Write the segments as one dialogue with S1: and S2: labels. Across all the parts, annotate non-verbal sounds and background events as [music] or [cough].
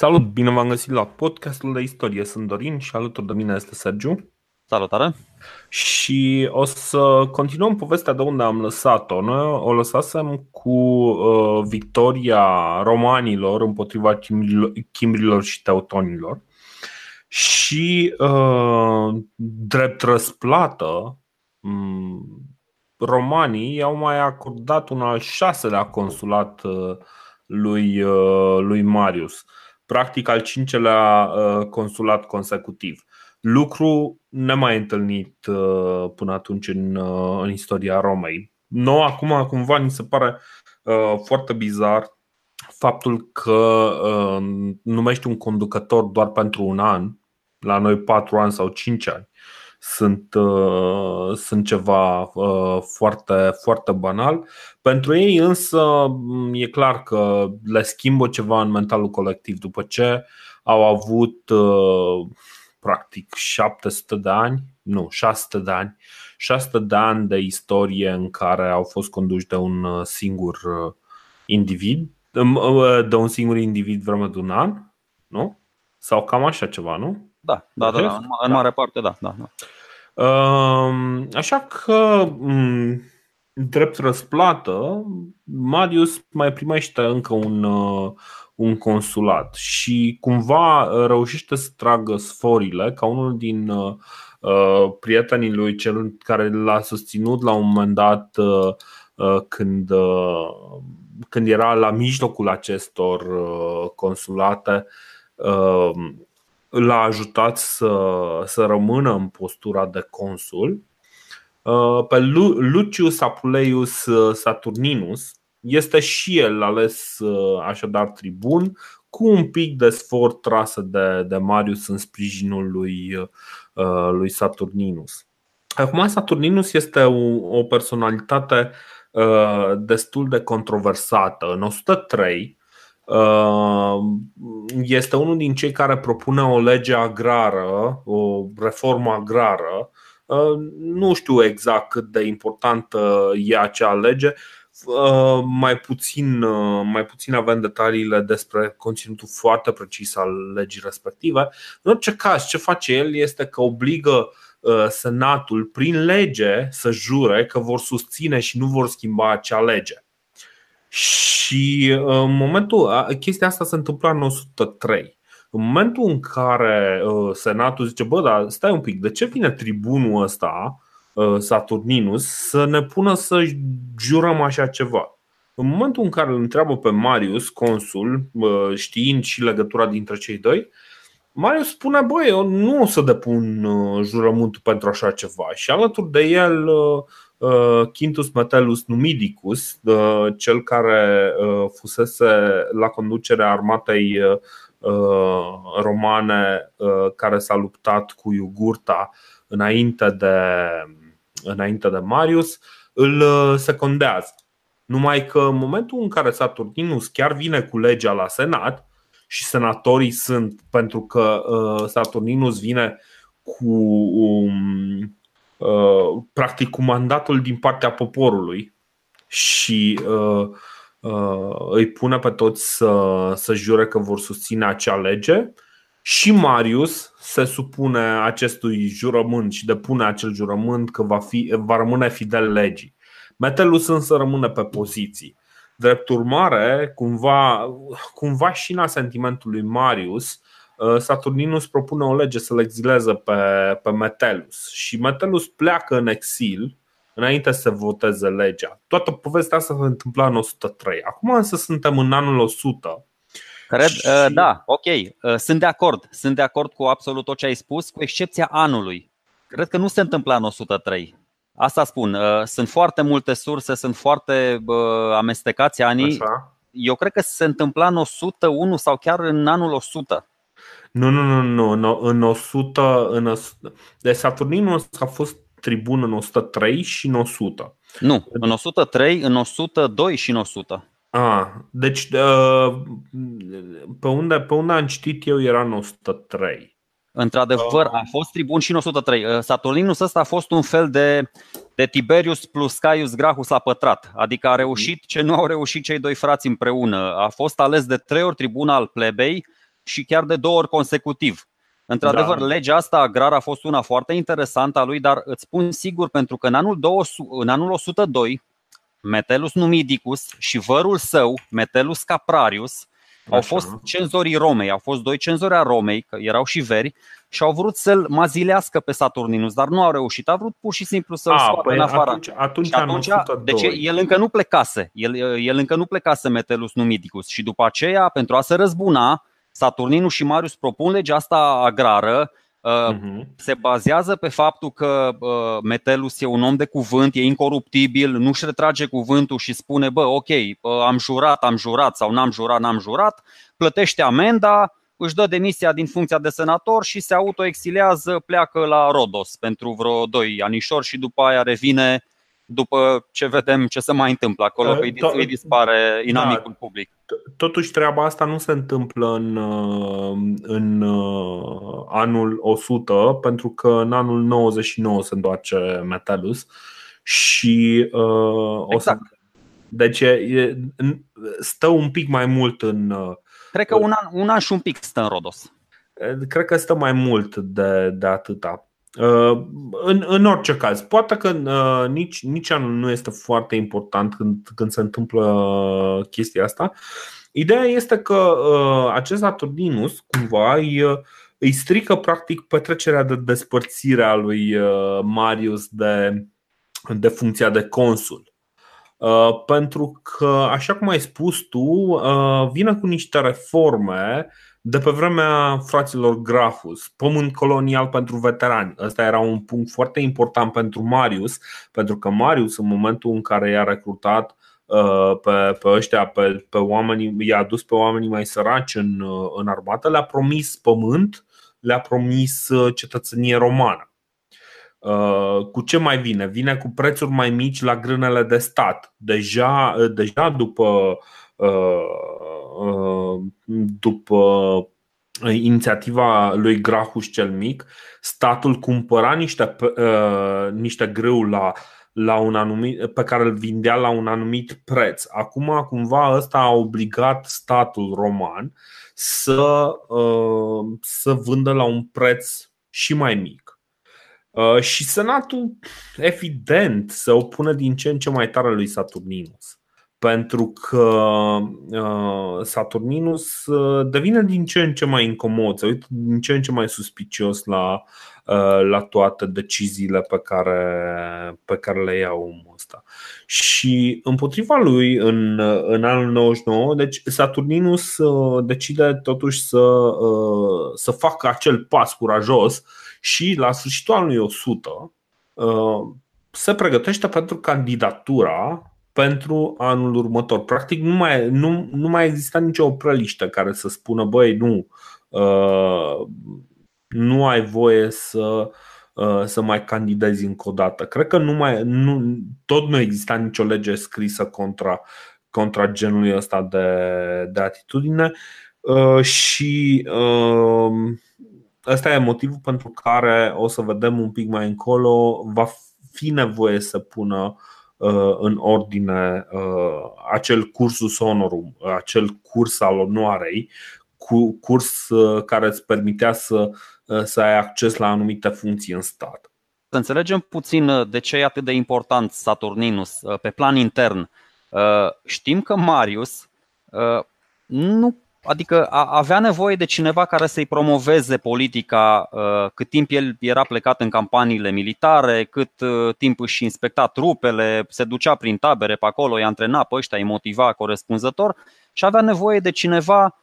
S1: Salut, bine v-am găsit la podcastul de istorie. Sunt Dorin și alături de mine este Sergiu.
S2: Salutare!
S1: Și o să continuăm povestea de unde am lăsat-o. Noi o lăsasem cu uh, victoria romanilor împotriva chimbrilor și teutonilor. Și uh, drept răsplată, um, romanii i-au mai acordat un al șaselea consulat uh, lui, uh, lui Marius practic al cincelea uh, consulat consecutiv. Lucru nemai întâlnit uh, până atunci în, uh, în istoria Romei. Nou, acum cumva ni se pare foarte bizar faptul că numești un conducător doar pentru un an, la noi patru ani sau cinci ani, sunt, uh, sunt ceva uh, foarte, foarte banal. Pentru ei însă e clar că le schimbă ceva în mentalul colectiv după ce au avut uh, practic 700 de ani, nu, 600 de ani, 600 de ani de istorie în care au fost conduși de un singur individ, de un singur individ vreme de un an, nu? Sau cam așa ceva, nu?
S2: Da, da, da, da, în mare parte, da. da, da.
S1: Așa că, drept răsplată, Marius mai primește încă un, uh, un consulat și cumva reușește să tragă sforile ca unul din uh, uh, prietenii lui, cel care l-a susținut la un moment dat când, când era la mijlocul acestor consulate l-a ajutat să, să rămână în postura de consul. Uh, pe Lucius Apuleius uh, Saturninus este și el ales uh, așadar tribun cu un pic de sfort trasă de, de Marius în sprijinul lui, lui Saturninus. Acum Saturninus este o, o personalitate destul de controversată. În 103 Uh, este unul din cei care propune o lege agrară, o reformă agrară. Uh, nu știu exact cât de importantă e acea lege. Uh, mai puțin, mai puțin avem detaliile despre conținutul foarte precis al legii respective. În orice caz, ce face el este că obligă Senatul prin lege să jure că vor susține și nu vor schimba acea lege. Și uh, în momentul, chestia asta se întâmplă în 103. În momentul în care uh, Senatul zice, bă, dar stai un pic, de ce vine tribunul ăsta, uh, Saturninus, să ne pună să jurăm așa ceva? În momentul în care îl întreabă pe Marius, consul, știind și legătura dintre cei doi, Marius spune, băi, eu nu o să depun jurământul pentru așa ceva. Și alături de el Uh, Quintus Metellus Numidicus, uh, cel care uh, fusese la conducerea armatei romane care s-a luptat cu Iugurta înainte de, înainte de Marius, îl secundează. Numai că în momentul în care Saturninus chiar vine cu legea la Senat și senatorii sunt pentru că Saturninus vine cu um, Uh, practic cu mandatul din partea poporului și uh, uh, îi pune pe toți să, să jure că vor susține acea lege și Marius se supune acestui jurământ și depune acel jurământ că va, fi, va rămâne fidel legii. Metellus însă rămâne pe poziții. Drept urmare, cumva, cumva și în asentimentul lui Marius, Uh, Saturninus propune o lege să-l exileze pe, pe Metellus și Metellus pleacă în exil înainte să voteze legea. Toată povestea asta se întâmpla în 103. Acum însă suntem în anul 100.
S2: Cred, și... uh, da, ok, uh, sunt de acord. Sunt de acord cu absolut tot ce ai spus, cu excepția anului. Cred că nu se întâmpla în 103. Asta spun, uh, sunt foarte multe surse, sunt foarte uh, amestecați anii. Așa. Eu cred că se întâmpla în 101 sau chiar în anul 100.
S1: Nu, nu, nu, nu, nu. în 100, în 100. Deci Saturninus a fost tribun în 103 și în 100.
S2: Nu, în 103, în 102 și în 100.
S1: Ah, deci uh, pe unde, pe unde am citit eu era în 103.
S2: Într-adevăr, a fost tribun și în 103. Uh, Saturninus ăsta a fost un fel de, de Tiberius plus Caius Gracchus la pătrat. Adică a reușit ce nu au reușit cei doi frați împreună. A fost ales de trei ori tribun al plebei, și chiar de două ori consecutiv. Într-adevăr, da. legea asta agrară a fost una foarte interesantă a lui, dar îți spun sigur pentru că în anul, 200, în anul 102, Metellus Numidicus și vărul său, Metellus Caprarius, Așa. au fost cenzorii Romei, au fost doi cenzori a Romei, că erau și veri, și au vrut să-l mazilească pe Saturninus, dar nu au reușit. A vrut pur și simplu să-l scoată păi în afară.
S1: Atunci, atunci, atunci
S2: deci el încă nu plecase. El, el încă nu plecase Metellus Numidicus și după aceea, pentru a se răzbuna, Saturninus și Marius propun legea asta agrară, Uh-huh. Se bazează pe faptul că uh, Metellus e un om de cuvânt, e incoruptibil, nu-și retrage cuvântul și spune, bă, ok, am jurat, am jurat sau n-am jurat, n-am jurat, plătește amenda, își dă demisia din funcția de senator și se autoexilează, pleacă la Rodos pentru vreo 2 anișori și după aia revine după ce vedem ce se mai întâmplă acolo, că îi dispare inamicul da, public.
S1: Totuși treaba asta nu se întâmplă în, uh, în uh, anul 100, pentru că în anul 99 se întoarce Metellus și uh, exact. o să, deci e, stă un pic mai mult în uh,
S2: Cred că un an, un an și un pic stă în Rodos.
S1: Cred că stă mai mult de, de atâta. Uh, în, în orice caz, poate că uh, nici, nici anul nu este foarte important când, când se întâmplă chestia asta. Ideea este că uh, acest Saturnus cumva îi, îi strică practic petrecerea de despărțire a lui Marius de, de funcția de consul. Uh, pentru că, așa cum ai spus tu, uh, vine cu niște reforme de pe vremea fraților Grafus, pământ colonial pentru veterani. Ăsta era un punct foarte important pentru Marius, pentru că Marius, în momentul în care i-a recrutat uh, pe, pe ăștia, pe, pe oamenii, i-a adus pe oamenii mai săraci în, în armată, le-a promis pământ, le-a promis cetățenie romană. Uh, cu ce mai vine? Vine cu prețuri mai mici la grânele de stat. Deja, uh, deja după, uh, după inițiativa lui Grahus cel Mic, statul cumpăra niște, niște grâu la, la un anumit, pe care îl vindea la un anumit preț. Acum, cumva, ăsta a obligat statul roman să, să vândă la un preț și mai mic. Uh, și Senatul, evident, se opune din ce în ce mai tare lui Saturninus. Pentru că uh, Saturninus uh, devine din ce în ce mai incomod, se uită din ce în ce mai suspicios la, la toate deciziile pe care, pe care le ia omul ăsta. Și împotriva lui, în, în anul 99, deci Saturninus decide totuși să, să facă acel pas curajos și la sfârșitul anului 100 uh, se pregătește pentru candidatura pentru anul următor. Practic nu mai, nu, nu mai exista nicio preliște care să spună băi, nu, uh, nu ai voie să, uh, să mai candidezi încă o dată. Cred că nu mai, nu, tot nu exista nicio lege scrisă contra, contra genului ăsta de, de atitudine și Ăsta e motivul pentru care o să vedem un pic mai încolo, va fi nevoie să pună uh, în ordine uh, acel cursus honorum, acel curs al onoarei, curs uh, care îți permitea să, să ai acces la anumite funcții în stat.
S2: Să înțelegem puțin de ce e atât de important Saturninus pe plan intern. Știm că Marius nu Adică avea nevoie de cineva care să-i promoveze politica uh, cât timp el era plecat în campaniile militare, cât uh, timp își inspecta trupele, se ducea prin tabere pe acolo, îi antrena pe ăștia, îi motiva corespunzător și avea nevoie de cineva,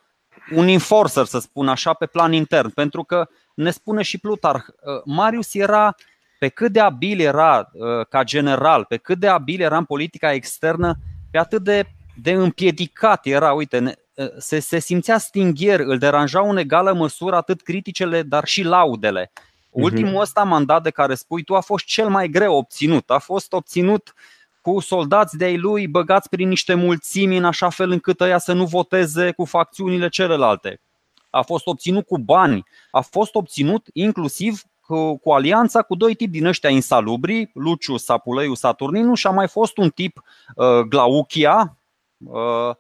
S2: un enforcer să spun așa, pe plan intern. Pentru că ne spune și Plutarh, uh, Marius era pe cât de abil era ca general, pe cât de abil era în politica externă, pe atât de, de împiedicat era, uite, se, se simțea stingher, îl deranjau în egală măsură atât criticele, dar și laudele. Mhm. Ultimul ăsta mandat de care spui tu a fost cel mai greu obținut. A fost obținut cu soldați de-ai lui băgați prin niște mulțimi în așa fel încât ăia să nu voteze cu facțiunile celelalte. A fost obținut cu bani, a fost obținut inclusiv cu, cu alianța cu doi tipi din ăștia insalubri, Lucius Sapuleiu Saturninu și a mai fost un tip, uh, Glauchia, uh,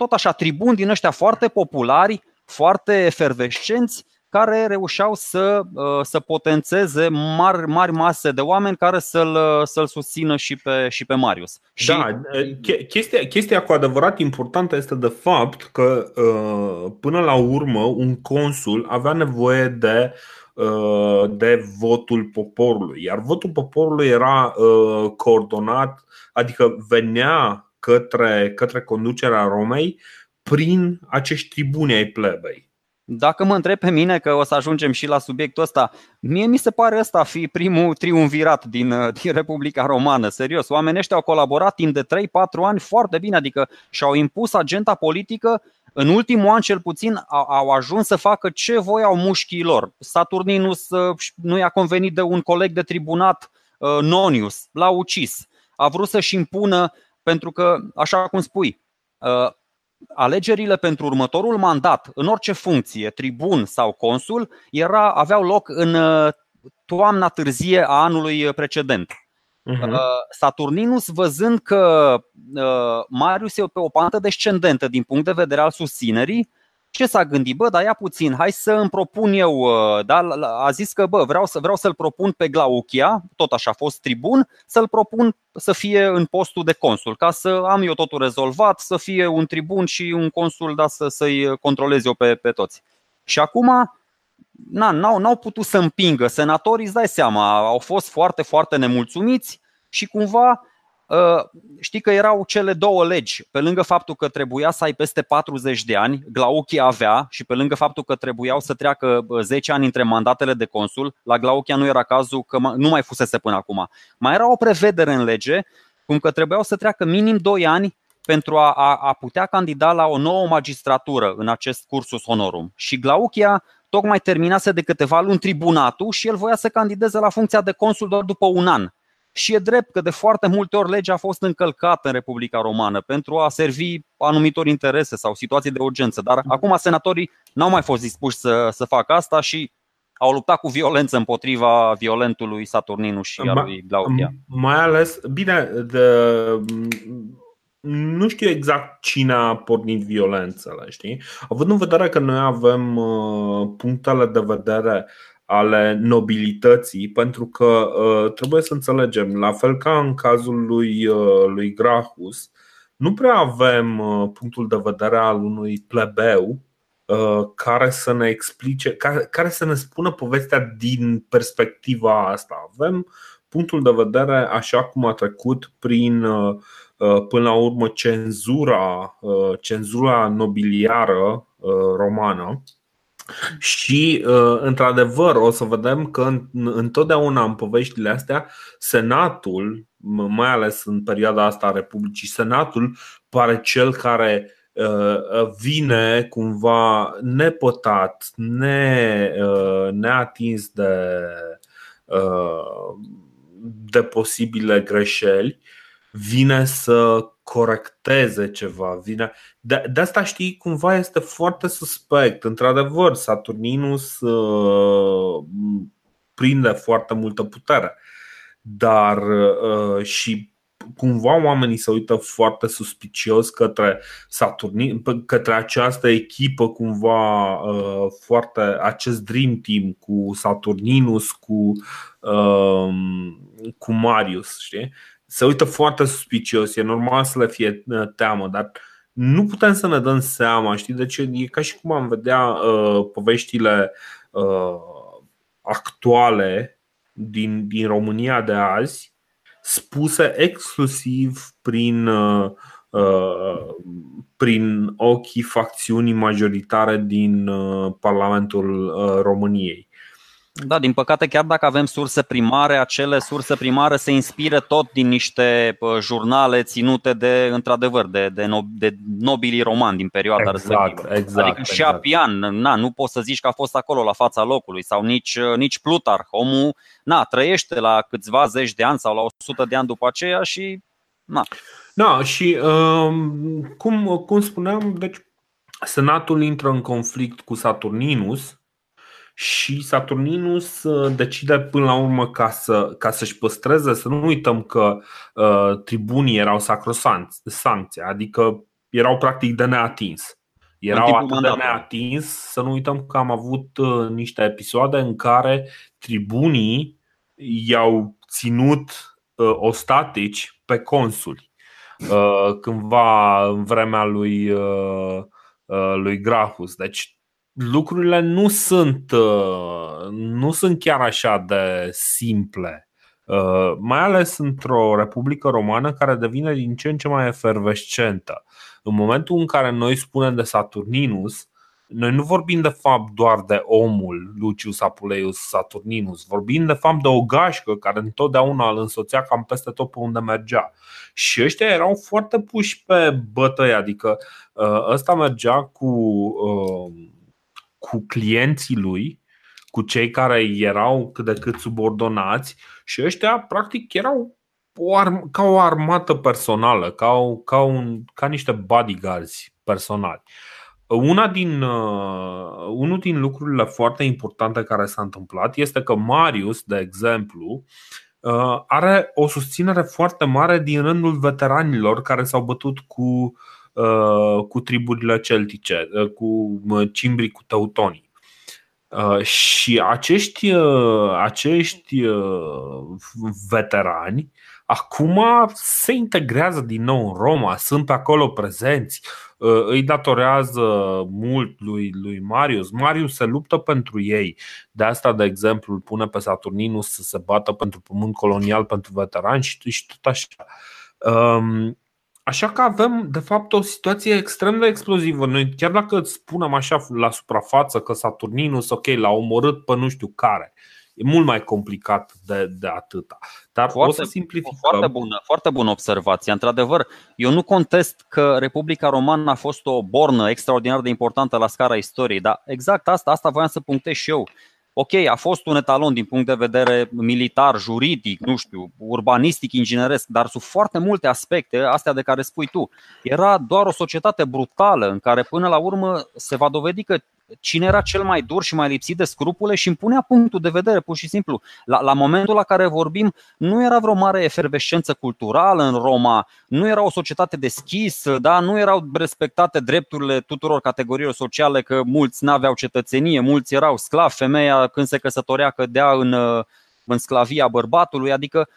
S2: tot așa, tribuni din ăștia foarte populari, foarte efervescenți care reușeau să, să potențeze mari, mari mase de oameni care să-l, să-l susțină și pe, și pe Marius.
S1: Da, chestia, chestia cu adevărat importantă este de fapt că până la urmă un consul avea nevoie de de votul poporului. Iar votul poporului era coordonat, adică venea către, către conducerea Romei prin acești tribuni ai plebei.
S2: Dacă mă întreb pe mine că o să ajungem și la subiectul ăsta, mie mi se pare ăsta fi primul triumvirat din, [laughs] din Republica Romană, serios. Oamenii ăștia au colaborat timp de 3-4 ani foarte bine, adică și-au impus agenda politică în ultimul an cel puțin au ajuns să facă ce voiau mușchii lor. Saturninus nu i-a convenit de un coleg de tribunat, uh, Nonius, l-a ucis. A vrut să-și impună, pentru că, așa cum spui, uh, alegerile pentru următorul mandat, în orice funcție, tribun sau consul, era, aveau loc în uh, toamna târzie a anului precedent. Uh-huh. Saturninus, văzând că uh, Marius e pe o pantă descendentă din punct de vedere al susținerii, ce s-a gândit? Bă, dar ia puțin, hai să îmi propun eu, uh, da? a zis că bă, vreau, să, vreau să-l propun pe Glauchia, tot așa a fost tribun, să-l propun să fie în postul de consul, ca să am eu totul rezolvat, să fie un tribun și un consul, da, să, să-i controlez eu pe, pe toți. Și acum, na, n-au, n-au putut să împingă. Senatorii, îți dai seama, au fost foarte, foarte nemulțumiți și cumva Uh, știi că erau cele două legi. Pe lângă faptul că trebuia să ai peste 40 de ani, Glauchia avea, și pe lângă faptul că trebuiau să treacă 10 ani între mandatele de consul, la Glauchia nu era cazul că nu mai fusese până acum. Mai era o prevedere în lege cum că trebuiau să treacă minim 2 ani pentru a, a, a putea candida la o nouă magistratură în acest cursus honorum. Și Glauchia tocmai terminase de câteva luni tribunatul și el voia să candideze la funcția de consul doar după un an. Și e drept că de foarte multe ori legea a fost încălcată în Republica Romană pentru a servi anumitor interese sau situații de urgență. Dar mm. acum senatorii n-au mai fost dispuși să, să facă asta și au luptat cu violență împotriva violentului Saturninu și a lui Glaucia.
S1: Mai ales, bine, de, nu știu exact cine a pornit violențele, știi? Având în vedere că noi avem uh, punctele de vedere ale nobilității, pentru că uh, trebuie să înțelegem, la fel ca în cazul lui, uh, lui Grahus, nu prea avem uh, punctul de vedere al unui plebeu care să ne explice, care, care să ne spună povestea din perspectiva asta. Avem punctul de vedere așa cum a trecut prin până la urmă cenzura, cenzura nobiliară romană și, uh, într-adevăr, o să vedem că întotdeauna în poveștile astea, Senatul, mai ales în perioada asta a Republicii, Senatul pare cel care uh, vine cumva nepătat, ne, uh, neatins de, de posibile greșeli, vine să corecteze ceva. Vine... De, de asta știi, cumva este foarte suspect. Într-adevăr, Saturninus uh, prinde foarte multă putere, dar uh, și cumva oamenii se uită foarte suspicios către Saturnin, către această echipă cumva uh, foarte acest dream team cu Saturninus cu uh, cu Marius, știi? Se uită foarte suspicios, e normal să le fie uh, teamă, dar nu putem să ne dăm seama, știi? Deci e ca și cum am vedea uh, poveștile uh, actuale din, din România de azi spuse exclusiv prin, uh, uh, prin ochii facțiunii majoritare din uh, Parlamentul uh, României.
S2: Da, din păcate, chiar dacă avem surse primare, acele surse primare se inspiră tot din niște jurnale ținute de, într-adevăr, de, de, de nobilii romani din perioada
S1: exact,
S2: respectivă.
S1: Exact,
S2: adică și
S1: exact.
S2: Apian, na, nu poți să zici că a fost acolo la fața locului sau nici, nici Plutarh. Omul na, trăiește la câțiva zeci de ani sau la 100 de ani după aceea și na.
S1: Da, și um, cum, cum spuneam, deci Senatul intră în conflict cu Saturninus și Saturninus uh, decide până la urmă ca, să, ca să-și păstreze, să nu uităm că uh, tribunii erau sacrosancți, adică erau practic de neatins. Erau atât de neatins, să nu uităm că am avut uh, niște episoade în care tribunii i-au ținut uh, ostatici pe consuli. Uh, cândva în vremea lui, lui Grahus. Deci lucrurile nu sunt, nu sunt chiar așa de simple. Mai ales într-o republică romană care devine din ce în ce mai efervescentă. În momentul în care noi spunem de Saturninus, noi nu vorbim de fapt doar de omul Lucius Apuleius Saturninus, vorbim de fapt de o gașcă care întotdeauna îl însoțea cam peste tot pe unde mergea. Și ăștia erau foarte puși pe bătăi, adică uh, ăsta mergea cu, uh, cu clienții lui, cu cei care erau cât de cât subordonați și ăștia practic erau o arm- ca o armată personală, ca, o, ca, un, ca niște bodyguards personali. Una din, uh, unul din lucrurile foarte importante care s-a întâmplat este că Marius, de exemplu, uh, are o susținere foarte mare din rândul veteranilor care s-au bătut cu, uh, cu triburile celtice, uh, cu uh, cimbrii, cu teutonii. Uh, și acești, uh, acești uh, veterani acum se integrează din nou în Roma, sunt acolo prezenți, îi datorează mult lui, lui Marius. Marius se luptă pentru ei. De asta, de exemplu, îl pune pe Saturninus să se bată pentru pământ colonial, pentru veterani și, și tot așa. Um, Așa că avem, de fapt, o situație extrem de explozivă. Noi, chiar dacă îți spunem așa la suprafață că Saturninus, ok, l-a omorât pe nu știu care, e mult mai complicat de, de atâta. Dar foarte, o să simplificăm.
S2: Foarte bună, foarte bună observație. Într-adevăr, eu nu contest că Republica Romană a fost o bornă extraordinar de importantă la scara istoriei, dar exact asta, asta voiam să punctez și eu ok, a fost un etalon din punct de vedere militar, juridic, nu știu, urbanistic, ingineresc, dar sub foarte multe aspecte, astea de care spui tu. Era doar o societate brutală în care până la urmă se va dovedi că cine era cel mai dur și mai lipsit de scrupule și impunea punctul de vedere, pur și simplu. La, la momentul la care vorbim, nu era vreo mare efervescență culturală în Roma, nu era o societate deschisă, da? nu erau respectate drepturile tuturor categoriilor sociale, că mulți n-aveau cetățenie, mulți erau sclavi, femeia când se căsătorea cădea în, în sclavia bărbatului, adică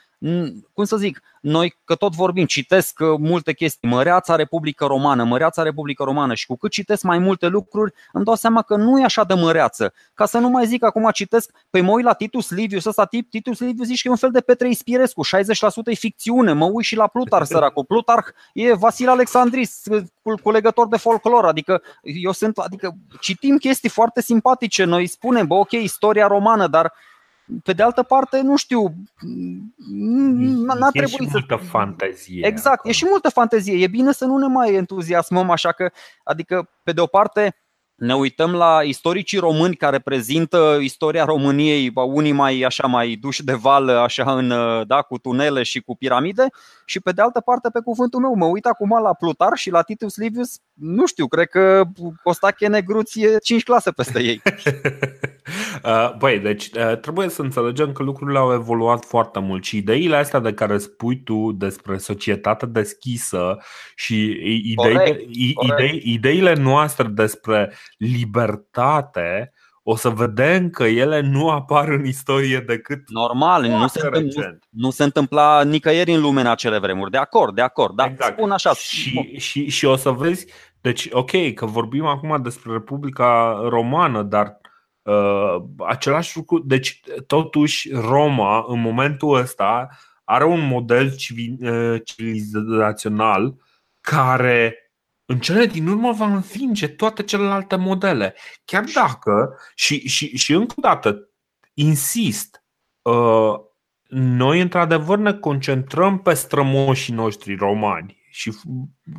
S2: cum să zic, noi că tot vorbim, citesc uh, multe chestii, Măreața Republică Romană, Măreața Republică Romană și cu cât citesc mai multe lucruri, îmi dau seama că nu e așa de măreață. Ca să nu mai zic acum citesc, pe mă uit la Titus Livius, ăsta tip, Titus Livius zici că e un fel de Petre Ispirescu, 60% e ficțiune, mă uit și la Plutar săracul. Plutarh e Vasil Alexandris, culegător de folclor, adică eu sunt, adică citim chestii foarte simpatice, noi spunem, bă, ok, istoria romană, dar pe de altă parte, nu știu,
S1: n-a e trebuit și multă să... fantezie.
S2: Exact, acolo. e și multă fantezie. E bine să nu ne mai entuziasmăm așa că, adică, pe de o parte, ne uităm la istoricii români care prezintă istoria României, unii mai așa mai duși de val, așa în, da, cu tunele și cu piramide, și pe de altă parte, pe cuvântul meu, mă uit acum la Plutar și la Titus Livius, nu știu, cred că Costache Negruț e 5 clase peste ei.
S1: Uh, băi, deci uh, trebuie să înțelegem că lucrurile au evoluat foarte mult și ideile astea de care spui tu despre societate deschisă și idei, corect, idei, corect. ideile noastre despre libertate o să vedem că ele nu apar în istorie decât
S2: normal, nu se, nu, nu se întâmpla nicăieri în lume în acele vremuri. De acord, de acord, dar exact. spun așa.
S1: Și, și, și o să vezi, deci ok, că vorbim acum despre Republica Romană, dar uh, același lucru, deci totuși Roma în momentul ăsta are un model civil, uh, civilizațional care în cele din urmă va învinge toate celelalte modele. Chiar dacă, și, și, și încă o dată, insist, uh, noi într-adevăr ne concentrăm pe strămoșii noștri romani și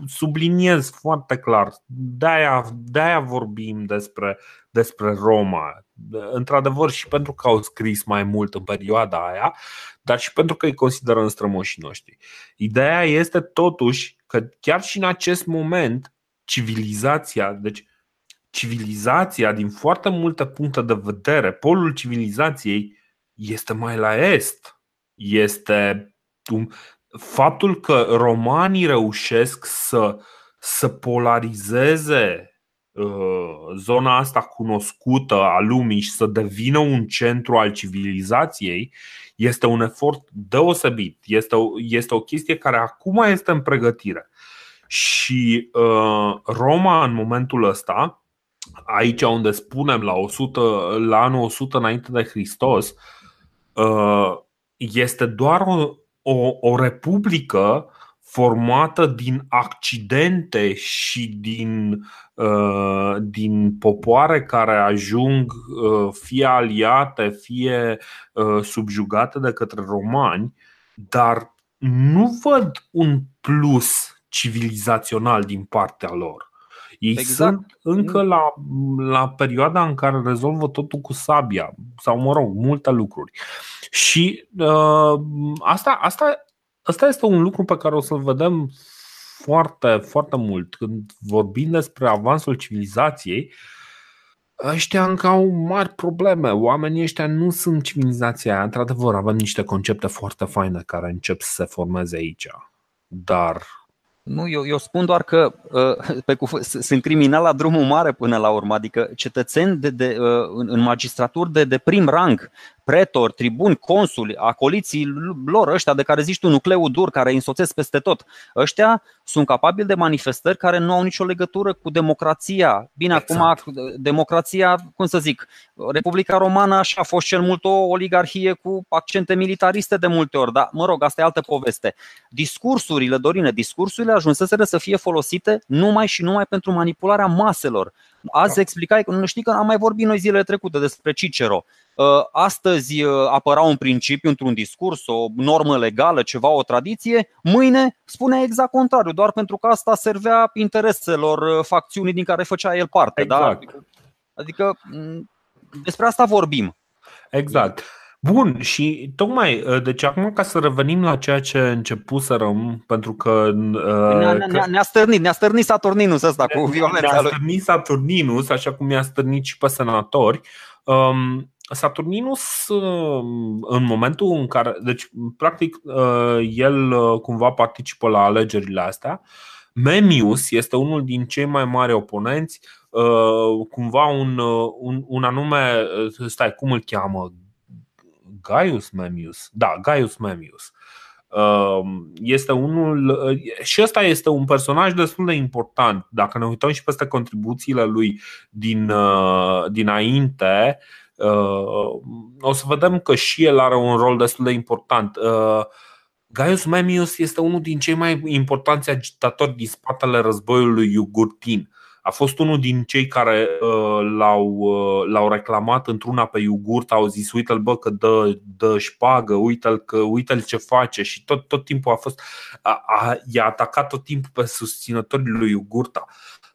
S1: subliniez foarte clar, de-aia, de-aia vorbim despre, despre Roma. Într-adevăr și pentru că au scris mai mult în perioada aia, dar și pentru că îi considerăm strămoșii noștri. Ideea este totuși că chiar și în acest moment civilizația, deci civilizația din foarte multe puncte de vedere, polul civilizației este mai la est. Este faptul că romanii reușesc să, să polarizeze zona asta cunoscută a lumii și să devină un centru al civilizației este un efort deosebit. Este o, este o chestie care acum este în pregătire. Și uh, Roma, în momentul ăsta, aici unde spunem la, 100, la anul 100 înainte de Hristos, uh, este doar o, o, o republică formată din accidente și din, uh, din popoare care ajung uh, fie aliate, fie uh, subjugate de către romani, dar nu văd un plus civilizațional din partea lor. Ei exact. sunt încă la, la perioada în care rezolvă totul cu sabia sau, mă rog, multe lucruri. Și uh, asta, asta, asta este un lucru pe care o să-l vedem foarte, foarte mult. Când vorbim despre avansul civilizației, ăștia încă au mari probleme. Oamenii ăștia nu sunt civilizația aia. Într-adevăr, avem niște concepte foarte faine care încep să se formeze aici. Dar
S2: nu, eu, eu spun doar că uh, pe cuf- sunt criminal la drumul mare până la urmă, adică cetățeni de, de, uh, în, în magistraturi de, de prim rang pretori, tribuni, consuli, acoliții lor, ăștia de care zici tu, nucleul dur, care îi însoțesc peste tot, ăștia sunt capabili de manifestări care nu au nicio legătură cu democrația. Bine, exact. acum, democrația, cum să zic, Republica Romană așa a fost cel mult o oligarhie cu accente militariste de multe ori, dar mă rog, asta e altă poveste. Discursurile, Dorine, discursurile ajunseseră să fie folosite numai și numai pentru manipularea maselor. Azi explicai, nu știi că am mai vorbit noi zilele trecute despre Cicero. Uh, astăzi uh, apăra un principiu într-un discurs, o normă legală, ceva, o tradiție, mâine spune exact contrariu, doar pentru că asta servea intereselor uh, facțiunii din care făcea el parte. Da? Exact. Da? Adică mm, despre asta vorbim.
S1: Exact. Bun, și tocmai, deci acum ca să revenim la ceea ce începusărăm, pentru că...
S2: Ne-a, ne-a, ne-a stârnit, ne-a stârnit Saturninus ăsta cu violența
S1: Ne-a stârnit Saturninus, așa cum i-a stârnit și pe senatori. Um, Saturninus, um, în momentul în care. Deci, practic, uh, el uh, cumva participă la alegerile astea. Memius este unul din cei mai mari oponenți, uh, cumva un, un, un anume, stai, cum îl cheamă? Gaius Memius? Da, Gaius Memius. Um, este unul și ăsta este un personaj destul de important. Dacă ne uităm și peste contribuțiile lui din, dinainte, Uh, o să vedem că și el are un rol destul de important. Uh, Gaius Memmius este unul din cei mai importanți agitatori din spatele războiului Iugurtin. A fost unul din cei care uh, l-au, uh, l-au reclamat într-una pe Iugurt, au zis uite-l bă că dă, dă șpagă, uite-l, că, uite-l ce face și tot, tot timpul a fost a, a, i-a atacat tot timpul pe susținătorii lui Iugurta.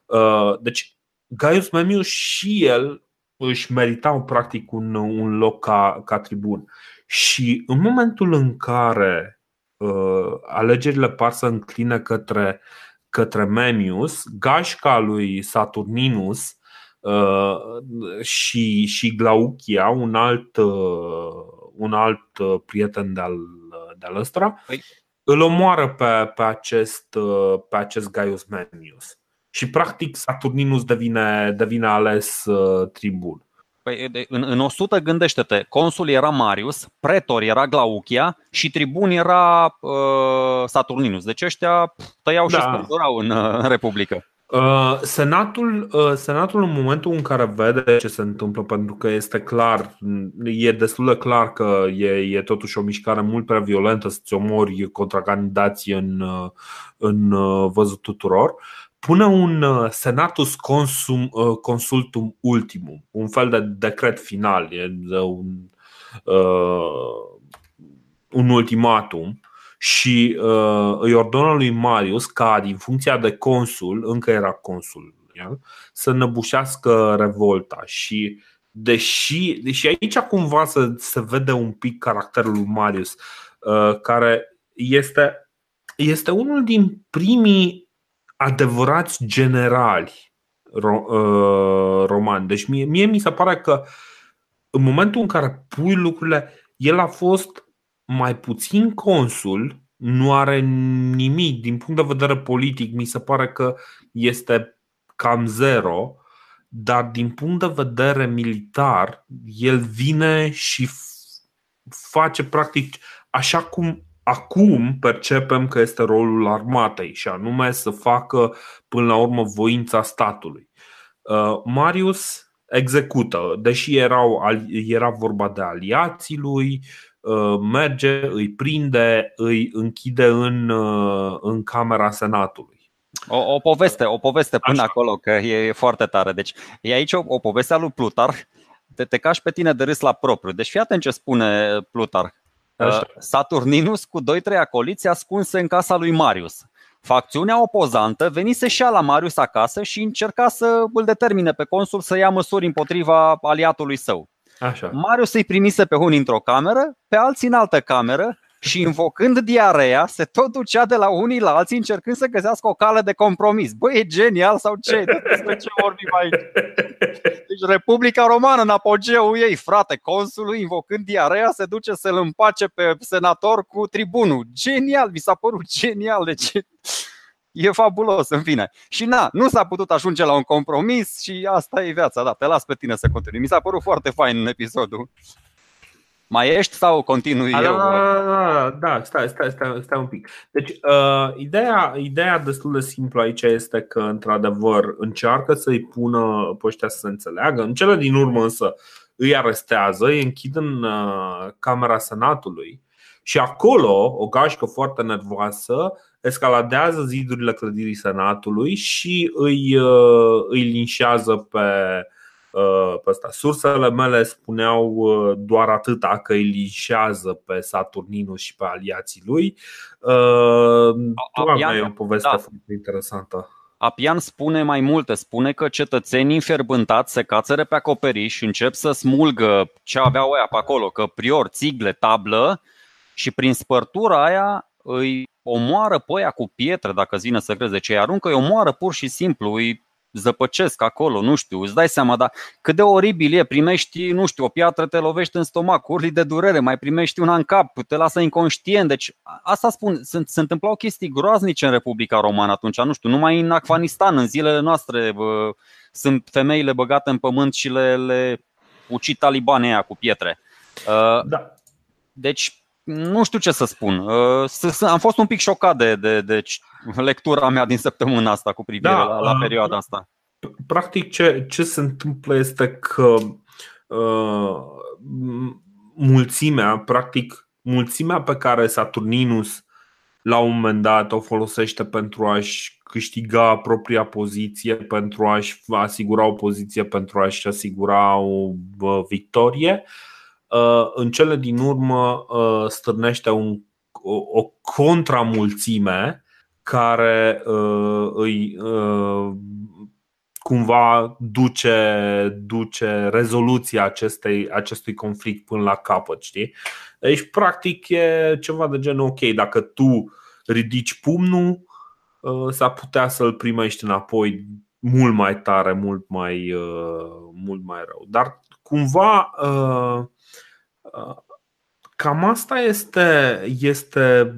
S1: Uh, deci Gaius Memmius și el își meritau practic un, un loc ca, ca tribun. Și în momentul în care uh, alegerile par să încline către, către Memius, gașca lui Saturninus uh, și, și Glauchia, un alt, uh, un alt uh, prieten de-al, de-al ăstora, păi. îl omoară pe, pe, acest, uh, pe acest Gaius Memius și practic Saturninus devine, devine ales uh, tribun.
S2: Păi, în, în 100 gândește-te, consul era Marius, pretor era Glaucia și tribun era uh, Saturninus. Deci ăștia tăiau da. și spărdurau în, în Republică.
S1: Uh, senatul, uh, senatul în momentul în care vede ce se întâmplă, pentru că este clar, e destul de clar că e, e totuși o mișcare mult prea violentă să-ți omori candidații în, uh, în uh, văzut tuturor, pune un uh, senatus consum, uh, consultum ultimum, un fel de decret final, e un, uh, un ultimatum și uh, îi ordonă lui Marius ca din funcția de consul, încă era consul, să năbușească revolta și deși, deși aici cumva se, se vede un pic caracterul lui Marius, uh, care este, este unul din primii adevărați generali uh, romani. Deci mie, mie mi se pare că în momentul în care pui lucrurile, el a fost mai puțin consul, nu are nimic din punct de vedere politic, mi se pare că este cam zero. dar din punct de vedere militar, el vine și face practic așa cum acum percepem că este rolul armatei și anume să facă până la urmă voința statului. Uh, Marius execută, deși erau, era vorba de aliații lui, uh, merge, îi prinde, îi închide în, uh, în camera senatului.
S2: O, o poveste, o poveste până Așa. acolo, că e foarte tare. Deci e aici o, o poveste a lui Plutar, te, te cași pe tine de râs la propriu. Deci fii atent ce spune Plutar. Așa. Saturninus cu 2-3 acoliți ascunse în casa lui Marius. Facțiunea opozantă venise și la Marius acasă și încerca să îl determine pe consul să ia măsuri împotriva aliatului său.
S1: Așa.
S2: Marius îi primise pe unii într-o cameră, pe alții în altă cameră și invocând diarea, se tot ducea de la unii la alții încercând să găsească o cale de compromis. Băi, e genial sau ce? Despre ce vorbim aici? Deci Republica Romană în apogeul ei, frate, consulul invocând diarea se duce să-l împace pe senator cu tribunul. Genial, mi s-a părut genial. Deci e fabulos, în fine. Și na, nu s-a putut ajunge la un compromis și asta e viața. Da, te las pe tine să continui. Mi s-a părut foarte fain în episodul. Mai ești sau continui
S1: da,
S2: eu?
S1: Da, da, da, stai, stai, stai, stai un pic. Deci, uh, ideea, ideea destul de simplă aici este că, într-adevăr, încearcă să-i pună pe ăștia să se înțeleagă. În cele din urmă, însă, îi arestează, îi închid în uh, camera senatului și acolo o gașcă foarte nervoasă escaladează zidurile clădirii senatului și îi, uh, îi linșează pe Uh, pe asta. Sursele mele spuneau uh, doar atâta că îi lișează pe Saturninus și pe aliații lui. Uh, tu aveai o poveste da. foarte interesantă.
S2: Apian spune mai multe, spune că cetățenii înferbântați se cațără pe acoperiș și încep să smulgă ce aveau aia pe acolo, că prior, țigle, tablă și prin spărtura aia îi omoară pe aia cu pietre, dacă zine să crezi, ce îi aruncă, îi omoară pur și simplu, îi zăpăcesc acolo, nu știu, îți dai seama, dar cât de oribil e, primești, nu știu, o piatră te lovești în stomac, urli de durere, mai primești una în cap, te lasă inconștient, deci asta spun, se, se întâmplau chestii groaznice în Republica Romană atunci, nu știu, numai în Afganistan, în zilele noastre, bă, sunt femeile băgate în pământ și le, le ucid talibane aia cu pietre.
S1: Uh, da.
S2: Deci, nu știu ce să spun. Uh, am fost un pic șocat de, de, de lectura mea din săptămâna asta cu privire da, la, la uh, perioada asta.
S1: Practic, ce, ce se întâmplă este că uh, mulțimea, practic, mulțimea pe care Saturninus la un moment dat o folosește pentru a-și câștiga propria poziție, pentru a-și asigura o poziție, pentru a-și asigura o victorie. În cele din urmă stârnește un, o, o contramulțime care uh, îi uh, cumva duce, duce rezoluția acestei, acestui conflict până la capăt, știi? Deci, practic, e ceva de genul, ok, dacă tu ridici pumnul, uh, s-ar putea să-l primești înapoi mult mai tare, mult mai, mult mai rău. Dar cumva Cam asta este, este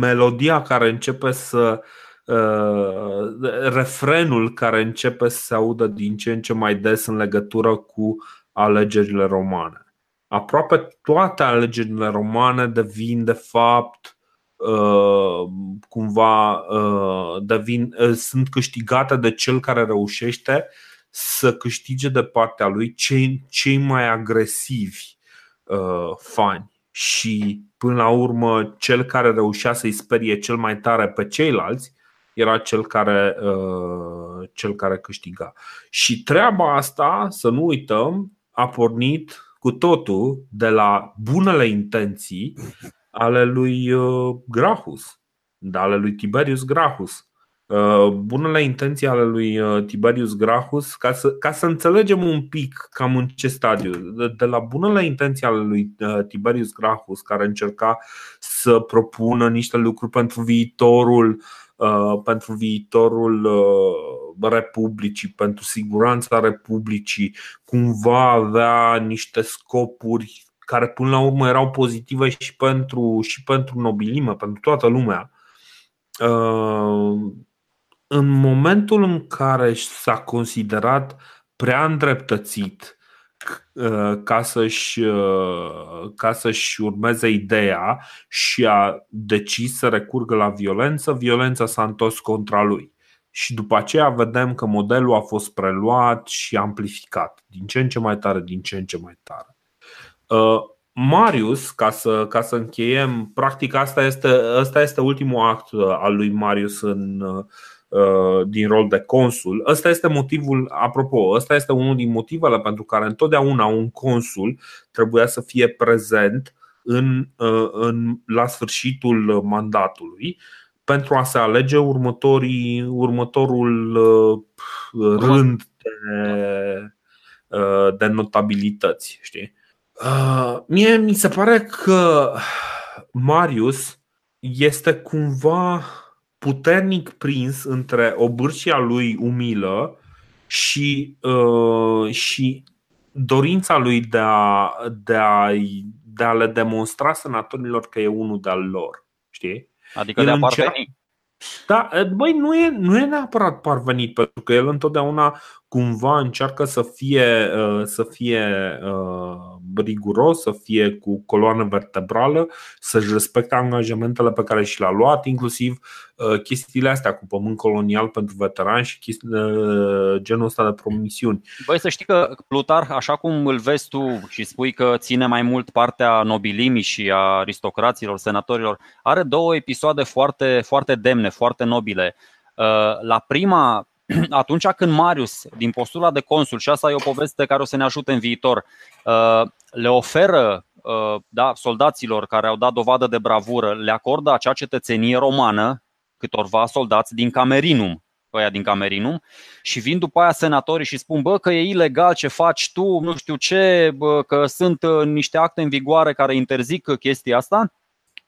S1: melodia care începe să. Uh, refrenul care începe să se audă din ce în ce mai des în legătură cu alegerile romane. Aproape toate alegerile romane devin, de fapt, uh, cumva uh, devin, uh, sunt câștigate de cel care reușește să câștige de partea lui cei, cei mai agresivi uh, fani și până la urmă cel care reușea să-i sperie cel mai tare pe ceilalți era cel care, uh, cel care câștiga. Și treaba asta, să nu uităm, a pornit cu totul de la bunele intenții ale lui uh, Grahus, ale lui Tiberius Grahus. Uh, bunele intenții ale lui uh, Tiberius Gracchus ca să, ca să înțelegem un pic cam în ce stadiu. De, de la bunele intenții ale lui uh, Tiberius Gracchus care încerca să propună niște lucruri pentru viitorul pentru viitorul Republicii, pentru siguranța Republicii, cumva avea niște scopuri care până la urmă erau pozitive și pentru, și pentru nobilime, pentru toată lumea în momentul în care s-a considerat prea îndreptățit uh, ca să-și, uh, ca să-și urmeze ideea și a decis să recurgă la violență, violența s-a întors contra lui. Și după aceea vedem că modelul a fost preluat și amplificat din ce în ce mai tare, din ce în ce mai tare. Marius, ca să, ca să încheiem, practic asta este, asta este ultimul act al lui Marius în, Uh, din rol de consul. Ăsta este motivul, apropo, ăsta este unul din motivele pentru care întotdeauna un consul trebuia să fie prezent în, uh, în, la sfârșitul mandatului pentru a se alege următorii, următorul uh, rând de, de notabilități. Știi? Mie mi se pare că Marius este cumva puternic prins între obârșia lui umilă și, uh, și dorința lui de a, de, a, de a le demonstra senatorilor că e unul de-al lor. Știi?
S2: Adică El de a parveni.
S1: Da, băi, nu e, nu e neapărat parvenit, pentru că el întotdeauna cumva încearcă să fie, uh, să fie uh, riguros, să fie cu coloană vertebrală, să-și respecte angajamentele pe care și le-a luat, inclusiv uh, chestiile astea cu pământ colonial pentru veterani și chesti, genul ăsta de promisiuni.
S2: Băi, să știi că Plutar, așa cum îl vezi tu și spui că ține mai mult partea nobilimii și a aristocraților, senatorilor, are două episoade foarte, foarte demne, foarte nobile. La prima [clears throat] atunci când Marius, din postura de consul, și asta e o poveste care o să ne ajute în viitor, uh, le oferă uh, da, soldaților care au dat dovadă de bravură, le acordă acea cetățenie romană câtorva soldați din Camerinum, ăia din Camerinum, și vin după aia senatorii și spun, bă, că e ilegal ce faci tu, nu știu ce, bă, că sunt uh, niște acte în vigoare care interzic chestia asta.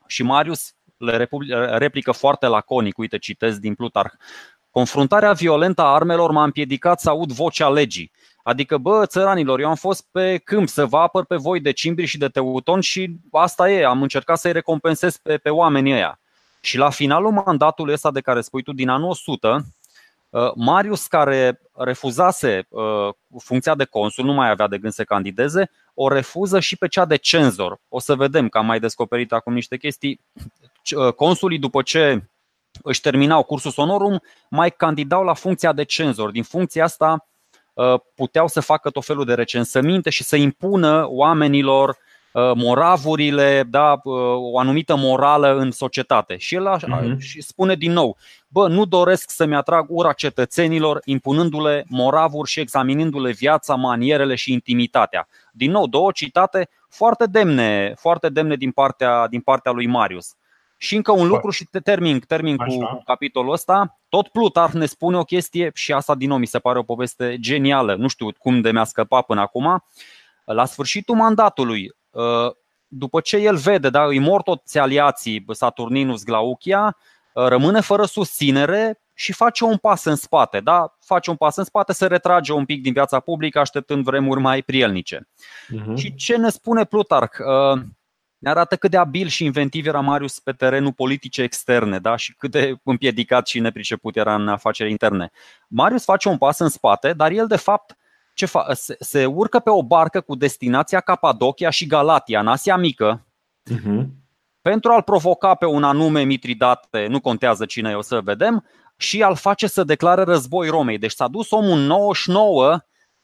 S2: Și Marius le replică foarte laconic, uite, citesc din Plutarh. Confruntarea violentă a armelor m-a împiedicat să aud vocea legii. Adică, bă, țăranilor, eu am fost pe câmp să vă apăr pe voi de cimbri și de teuton și asta e, am încercat să-i recompensez pe, pe oamenii ăia. Și la finalul mandatului ăsta de care spui tu din anul 100, uh, Marius, care refuzase uh, funcția de consul, nu mai avea de gând să candideze, o refuză și pe cea de cenzor. O să vedem că am mai descoperit acum niște chestii. Uh, consulii, după ce își terminau cursul sonorum, mai candidau la funcția de cenzor. Din funcția asta uh, puteau să facă tot felul de recensăminte și să impună oamenilor uh, moravurile, da, uh, o anumită morală în societate. Și el uh-huh. spune din nou, bă, nu doresc să-mi atrag ura cetățenilor impunându-le moravuri și examinându-le viața, manierele și intimitatea. Din nou, două citate foarte demne, foarte demne din partea, din partea lui Marius. Și încă un lucru și te termin, termin cu capitolul ăsta. Tot Plutarh ne spune o chestie și asta din nou mi se pare o poveste genială. Nu știu cum de mi-a scăpat până acum. La sfârșitul mandatului, ă, după ce el vede, da, îi mor toți aliații Saturninus Glaucia, ă, rămâne fără susținere și face un pas în spate, da? face un pas în spate, se retrage un pic din viața publică, așteptând vremuri mai prielnice. Uh-huh. Și ce ne spune Plutarh? Ă, ne arată cât de abil și inventiv era Marius pe terenul politice externe da? și cât de împiedicat și nepriceput era în afaceri interne. Marius face un pas în spate, dar el de fapt ce fa- se, se urcă pe o barcă cu destinația Capadocia și Galatia, în Asia Mică, uh-huh. pentru a-l provoca pe un anume Mitridate, nu contează cine e, o să vedem, și al face să declare război Romei. Deci s-a dus omul 99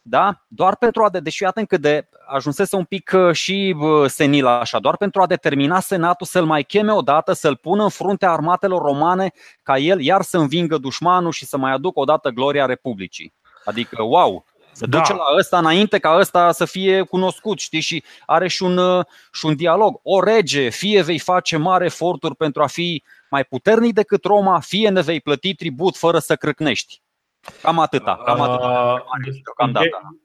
S2: da? doar pentru a, de, deși iată cât de ajunsese un pic uh, și uh, senil așa, doar pentru a determina Senatul să-l mai cheme odată, să-l pună în fruntea armatelor romane ca el iar să învingă dușmanul și să mai aducă odată gloria Republicii. Adică, wow, să da. duce la ăsta înainte ca ăsta să fie cunoscut, știi? Și are și un, uh, și un dialog. O rege, fie vei face mare eforturi pentru a fi mai puternic decât Roma, fie ne vei plăti tribut fără să crâcnești. Cam atâta, cam atâta.
S1: Uh,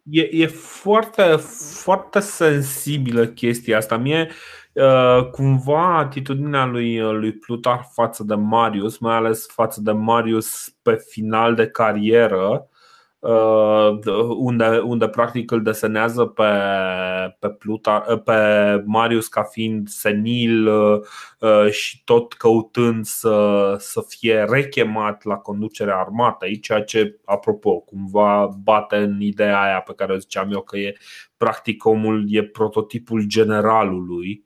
S1: e, e, e foarte, foarte sensibilă chestia asta. Mie uh, cumva atitudinea lui, lui Plutar față de Marius, mai ales față de Marius pe final de carieră, Uh, unde, unde practic îl desenează pe, pe, Plutar, uh, pe Marius ca fiind senil uh, și tot căutând să, să fie rechemat la conducerea armatei, ceea ce, apropo, cumva bate în ideea aia pe care o ziceam eu că e practic omul e prototipul generalului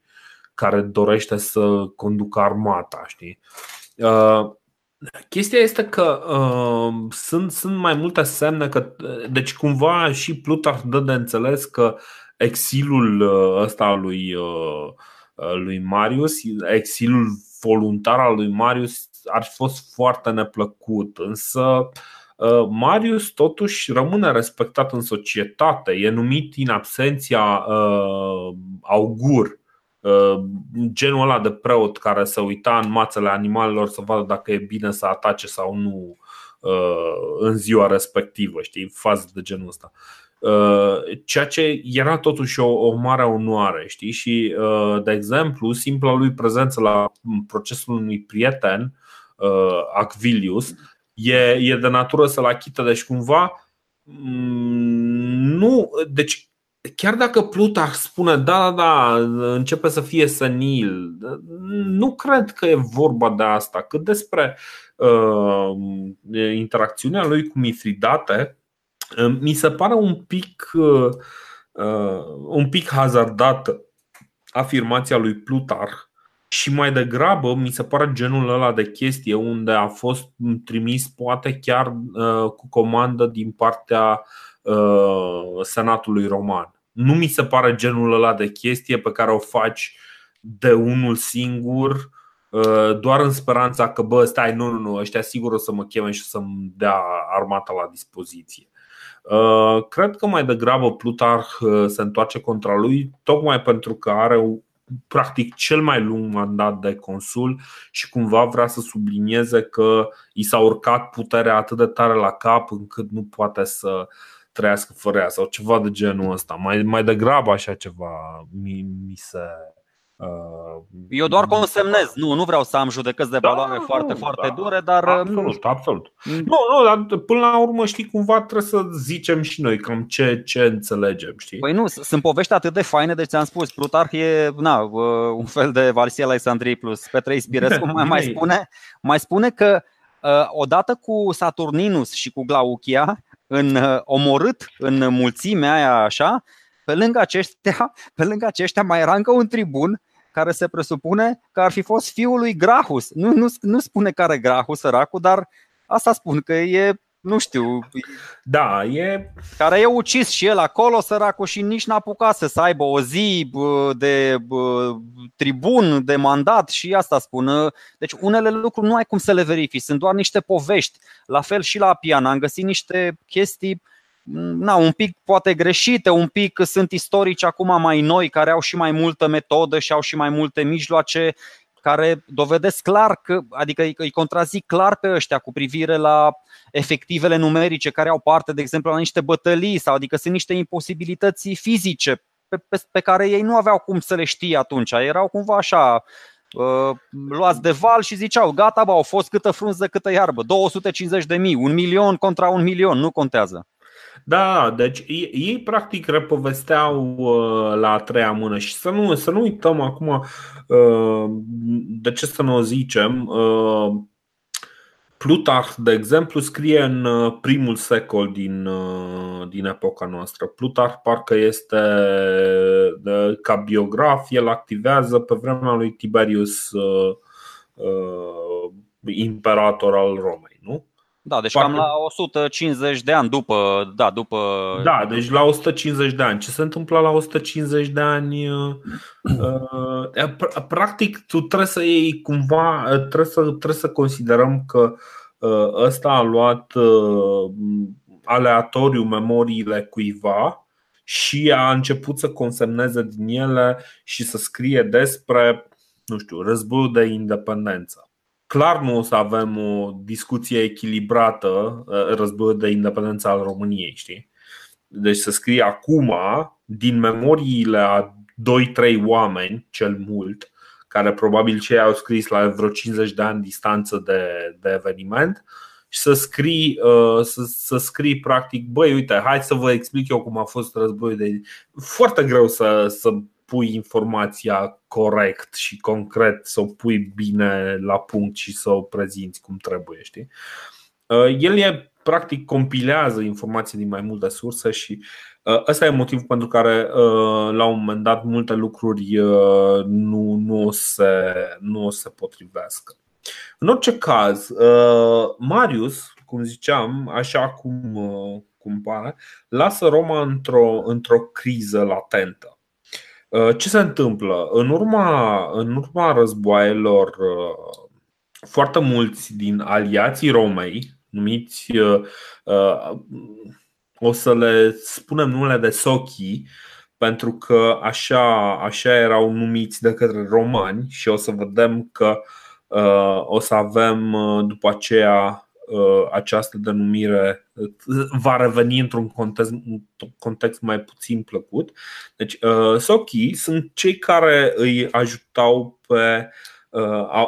S1: care dorește să conducă armata, știi? Chestia este că uh, sunt, sunt mai multe semne că, deci cumva și Plutarh dă de înțeles că exilul uh, ăsta al lui, uh, uh, lui Marius, exilul voluntar al lui Marius ar fi fost foarte neplăcut, însă uh, Marius totuși rămâne respectat în societate, e numit în absenția uh, augur. Uh, genul ăla de preot care să uita în mațele animalelor să vadă dacă e bine să atace sau nu uh, în ziua respectivă, știi, fază de genul ăsta. Uh, ceea ce era totuși o, o mare onoare, știi? Și, de exemplu, simpla lui prezență la procesul unui prieten, Acvilius, e, e de natură să-l achită, deci cumva mm, nu, deci chiar dacă Plutarh spune da, da, da, începe să fie senil, nu cred că e vorba de asta. Cât despre uh, interacțiunea lui cu Mithridate, uh, mi se pare un pic, uh, uh, un pic hazardată afirmația lui Plutarh și mai degrabă mi se pare genul ăla de chestie unde a fost trimis poate chiar uh, cu comandă din partea uh, Senatului Roman nu mi se pare genul ăla de chestie pe care o faci de unul singur uh, doar în speranța că bă, stai, nu, nu, nu, ăștia sigur o să mă cheme și să-mi dea armata la dispoziție. Uh, cred că mai degrabă Plutarh uh, se întoarce contra lui tocmai pentru că are practic cel mai lung mandat de consul și cumva vrea să sublinieze că i s-a urcat puterea atât de tare la cap încât nu poate să, trăiască fără ea sau ceva de genul ăsta. Mai, mai degrabă așa ceva mi, mi se.
S2: Uh, Eu doar consemnez, nu, nu vreau să am judecăți de valoare da, foarte, nu, foarte da, dure, dar. Uh,
S1: absolut, absolut. Mm. Nu, nu, dar până la urmă, știi, cumva trebuie să zicem și noi cam ce, ce înțelegem, știi?
S2: Păi nu, sunt povești atât de faine, deci ți-am spus, Plutarh e na, uh, un fel de Valsie Alexandrii plus Petre Ispirescu, [laughs] mai, mai, spune, mai spune că odată cu Saturninus și cu Glaucia, în, uh, omorât în mulțimea aia așa, pe lângă aceștia, [laughs] pe lângă aceștia mai era încă un tribun care se presupune că ar fi fost fiul lui Grahus. Nu, nu, nu spune care Grahus, săracul, dar asta spun că e nu știu.
S1: Da, e.
S2: Care e ucis și el acolo, săracul, și nici n-a apucat să aibă o zi de tribun, de mandat și asta spun. Deci unele lucruri nu ai cum să le verifici, sunt doar niște povești. La fel și la pian, am găsit niște chestii na, un pic poate greșite, un pic sunt istorici acum mai noi care au și mai multă metodă și au și mai multe mijloace care dovedesc clar că, adică îi contrazic clar pe ăștia cu privire la efectivele numerice care au parte, de exemplu, la niște bătălii sau adică sunt niște imposibilități fizice pe, pe, pe care ei nu aveau cum să le știe atunci. Erau cumva așa uh, luați de val și ziceau gata, bă, au fost câtă frunză, câtă iarbă, 250 de mii, un milion contra un milion, nu contează.
S1: Da, deci ei, ei practic repovesteau uh, la a treia mână și să nu, să nu uităm acum uh, de ce să nu o zicem. Uh, Plutarh, de exemplu, scrie în uh, primul secol din, uh, din epoca noastră. Plutarh parcă este de, ca biograf, el activează pe vremea lui Tiberius, uh, uh, imperator al Romei. Nu?
S2: Da, deci Poate... cam la 150 de ani după, da, după.
S1: Da, deci la 150 de ani. Ce se întâmplă la 150 de ani? Uh, uh, practic, tu trebuie să iei cumva, uh, trebuie să, trebuie să considerăm că ăsta a luat aleatoriu memoriile cuiva și a început să consemneze din ele și să scrie despre, nu știu, războiul de independență clar nu o să avem o discuție echilibrată uh, războiul de independență al României, știi? Deci să scrie acum, din memoriile a 2-3 oameni, cel mult, care probabil cei au scris la vreo 50 de ani distanță de, de eveniment, și să scrii, să, să scrii practic, băi, uite, hai să vă explic eu cum a fost războiul de. Foarte greu să, să pui informația corect și concret, să o pui bine la punct și să o prezinți cum trebuie, știi? El e practic compilează informații din mai multe surse și uh, ăsta e motivul pentru care uh, la un moment dat multe lucruri uh, nu, nu, o, se, nu o se potrivească. În orice caz, Marius, cum ziceam, așa cum, cum pare, lasă Roma într-o, într-o criză latentă. Ce se întâmplă? În urma, în urma războaielor, foarte mulți din aliații Romei, numiți, uh, uh, o să le spunem numele de Sochi, pentru că așa, așa erau numiți de către romani și o să vedem că uh, o să avem după aceea această denumire va reveni într-un context, context mai puțin plăcut. Deci, Sochi sunt cei care îi ajutau pe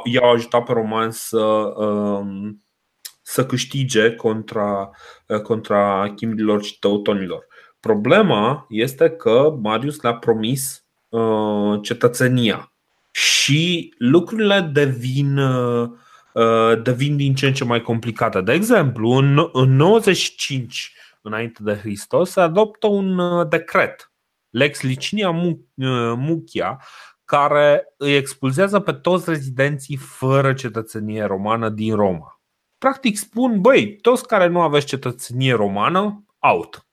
S1: i-au ajutat pe romani să um, să câștige contra, eh, contra chimilor și teutonilor. Problema este că Marius le-a promis uh, cetățenia și lucrurile devin, uh, devin din ce în ce mai complicate. De exemplu, în, în 95 înainte de Hristos se adoptă un decret, Lex Licinia Muchia, care îi expulzează pe toți rezidenții fără cetățenie romană din Roma practic spun, băi, toți care nu aveți cetățenie romană, out.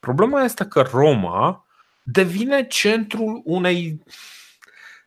S1: Problema este că Roma devine centrul unei,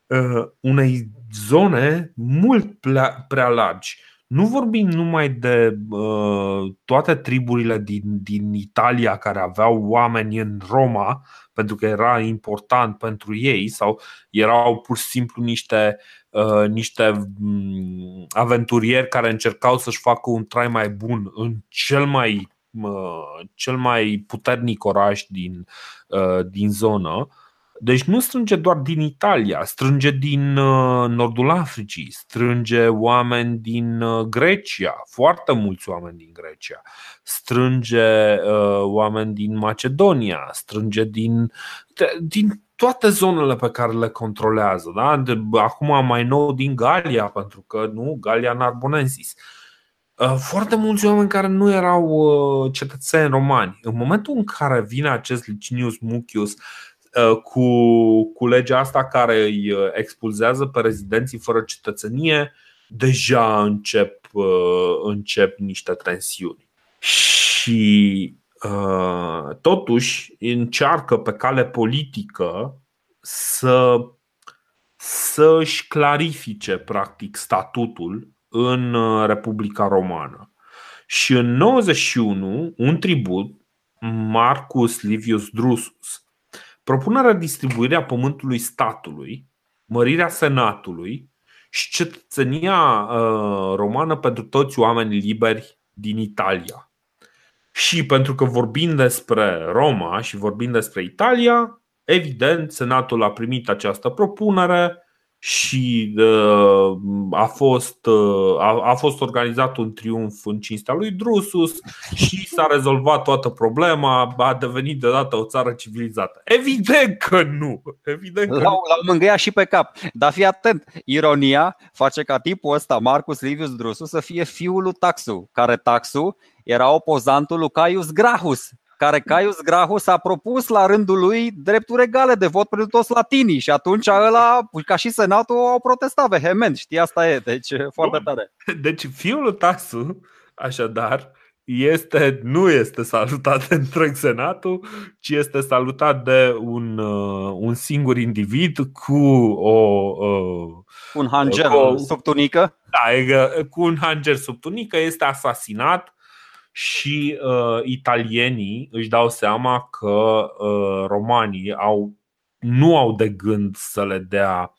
S1: uh, unei zone mult prea largi. Nu vorbim numai de uh, toate triburile din, din Italia care aveau oameni în Roma, pentru că era important pentru ei, sau erau pur și simplu niște Uh, niște mm, aventurieri care încercau să-și facă un trai mai bun în cel mai, uh, cel mai puternic oraș din, uh, din zonă. Deci nu strânge doar din Italia, strânge din nordul Africii, strânge oameni din Grecia, foarte mulți oameni din Grecia, strânge oameni din Macedonia, strânge din, din toate zonele pe care le controlează. Da? De, acum mai nou din Galia, pentru că nu, Galia Narbonensis. Uh, foarte mulți oameni care nu erau uh, cetățeni romani. În momentul în care vine acest Licinius Mucius uh, cu, cu legea asta care îi expulzează pe rezidenții fără cetățenie, deja încep, încep niște tensiuni. Și Uh, totuși încearcă pe cale politică să să își clarifice practic statutul în uh, Republica Romană. Și în 91, un tribut, Marcus Livius Drusus, propunerea distribuirea pământului statului, mărirea senatului și cetățenia uh, romană pentru toți oamenii liberi din Italia. Și pentru că vorbim despre Roma și vorbim despre Italia, evident, Senatul a primit această propunere și uh, a, fost, uh, a, a fost organizat un triumf în cinstea lui Drusus și s-a rezolvat toată problema, a devenit deodată o țară civilizată. Evident că nu! Evident că
S2: l-au, l-au mângâiat și pe cap. Dar fii atent, ironia face ca tipul ăsta, Marcus Livius Drusus, să fie fiul lui Taxu, care Taxu era opozantul lui Caius Grahus, care Caius Grahus a propus la rândul lui drepturi egale de vot pentru toți latinii și atunci ăla, ca și senatul, au protestat vehement, știi, asta e, deci foarte tare.
S1: Deci fiul lui Tasu, așadar, este, nu este salutat de întreg senatul, ci este salutat de un, uh, un singur individ cu o... Uh,
S2: un hanger cu, sub tunică?
S1: Da, cu un hanger sub tunică, este asasinat și uh, italienii își dau seama că uh, romanii au, nu au de gând să le dea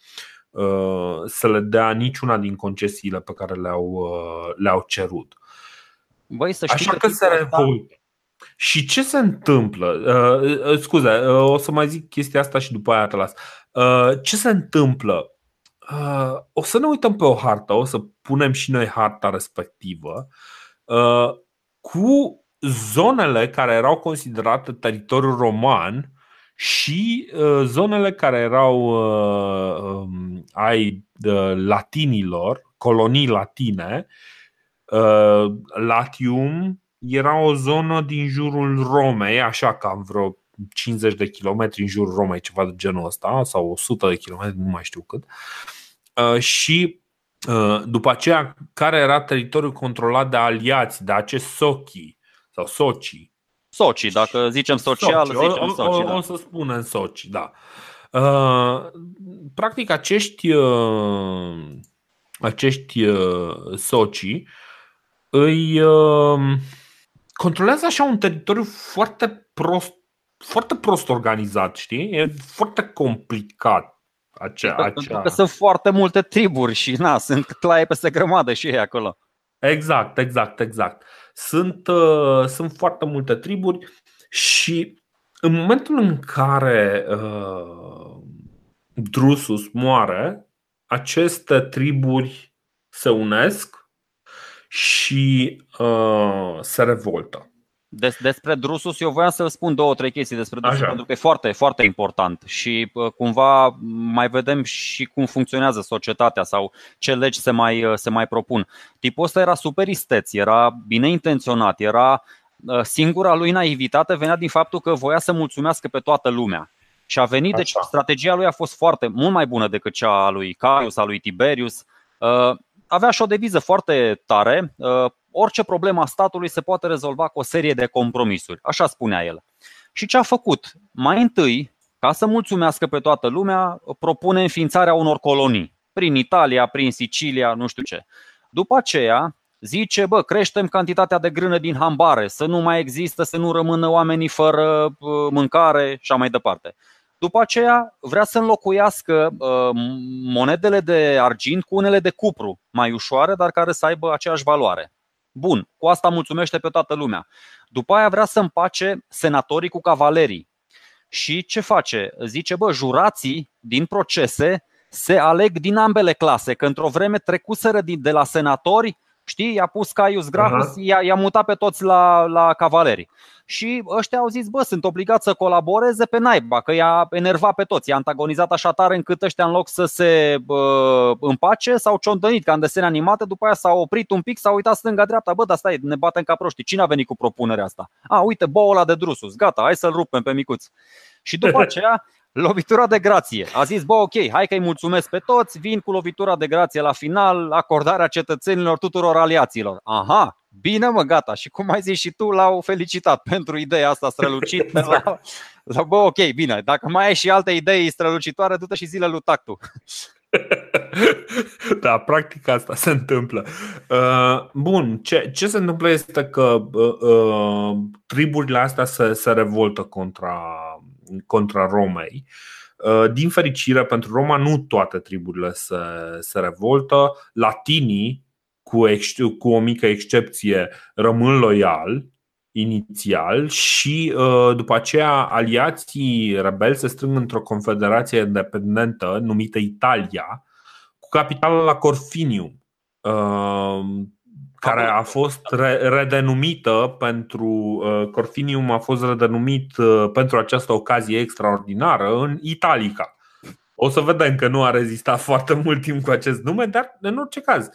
S1: uh, să le dea niciuna din concesiile pe care le-au, uh, le-au cerut.
S2: Băi, să știi
S1: Așa că, că se revoltă. Și ce se întâmplă? Uh, uh, scuze, uh, o să mai zic chestia asta și după aia te las. Uh, ce se întâmplă? Uh, o să ne uităm pe o hartă, o să punem și noi harta respectivă cu zonele care erau considerate teritoriul roman și zonele care erau um, ai latinilor, colonii latine, Latium era o zonă din jurul Romei, așa cam vreo 50 de kilometri în jurul Romei, ceva de genul ăsta, sau 100 de kilometri, nu mai știu cât. Și după aceea, care era teritoriul controlat de aliați, de acești sochi sau soci.
S2: Soci, dacă zicem social, soci. zicem soci. O,
S1: o, da. o să spunem soci, da. Uh, practic, acești, uh, acești uh, soci îi uh, controlează așa un teritoriu foarte prost, foarte prost organizat, știi? E foarte complicat. Acea, acea... Pentru
S2: că sunt foarte multe triburi și na, sunt claie peste grămadă și ei acolo.
S1: Exact, exact, exact. Sunt, uh, sunt foarte multe triburi și în momentul în care uh, Drusus moare, aceste triburi se unesc și uh, se revoltă.
S2: Des, despre Drusus, eu voiam să spun două, trei chestii despre Drusus, Așa. pentru că e foarte, foarte important și uh, cumva mai vedem și cum funcționează societatea sau ce legi se mai, uh, se mai propun. Tipul ăsta era super isteț, era bine intenționat, era uh, singura lui naivitate venea din faptul că voia să mulțumească pe toată lumea. Și a venit, deci, Așa. deci strategia lui a fost foarte mult mai bună decât cea a lui Caius, a lui Tiberius. Avea și o deviză foarte tare, orice problemă a statului se poate rezolva cu o serie de compromisuri. Așa spunea el. Și ce a făcut? Mai întâi, ca să mulțumească pe toată lumea, propune înființarea unor colonii. Prin Italia, prin Sicilia, nu știu ce. După aceea, zice, bă, creștem cantitatea de grână din hambare, să nu mai există, să nu rămână oamenii fără uh, mâncare și așa mai departe. După aceea vrea să înlocuiască uh, monedele de argint cu unele de cupru, mai ușoare, dar care să aibă aceeași valoare. Bun, cu asta mulțumește pe toată lumea. După aia vrea să împace senatorii cu cavalerii. Și ce face? Zice, bă, jurații din procese se aleg din ambele clase, că într-o vreme trecuseră de la senatori Știi, i-a pus Caius Gracchus, uh-huh. i-a, i-a mutat pe toți la, la cavaleri. Și ăștia au zis, bă, sunt obligați să colaboreze pe naiba, că i-a enervat pe toți, i-a antagonizat așa tare încât ăștia în loc să se bă, împace s-au ciondănit ca în desene animate, după aia s-au oprit un pic, s-au uitat stânga-dreapta, bă, dar stai, ne batem ca proști. Cine a venit cu propunerea asta? A, uite, boul ăla de Drusus, gata, hai să-l rupem pe micuț. Și după [laughs] aceea Lovitura de grație. A zis, bă, ok, hai că-i mulțumesc pe toți, vin cu lovitura de grație la final, acordarea cetățenilor tuturor aliaților. Aha, bine mă, gata. Și cum ai zis și tu, l-au felicitat [laughs] pentru ideea asta strălucită. La, [laughs] la, bă, ok, bine, dacă mai ai și alte idei strălucitoare, du-te și zile lui Tactu. [laughs]
S1: da, practic asta se întâmplă. Uh, bun, ce, ce se întâmplă este că uh, uh, triburile astea se, se revoltă contra contra Romei. Uh, din fericire pentru Roma, nu toate triburile se, se revoltă. Latinii, cu, ex, cu o mică excepție, rămân loiali inițial și uh, după aceea aliații rebeli se strâng într-o confederație independentă numită Italia, cu capitală la Corfinium. Uh, care a fost redenumită pentru uh, Corfinium a fost redenumit uh, pentru această ocazie extraordinară în Italica. O să vedem că nu a rezistat [laughs] foarte mult timp cu acest nume, dar în orice caz. Uh,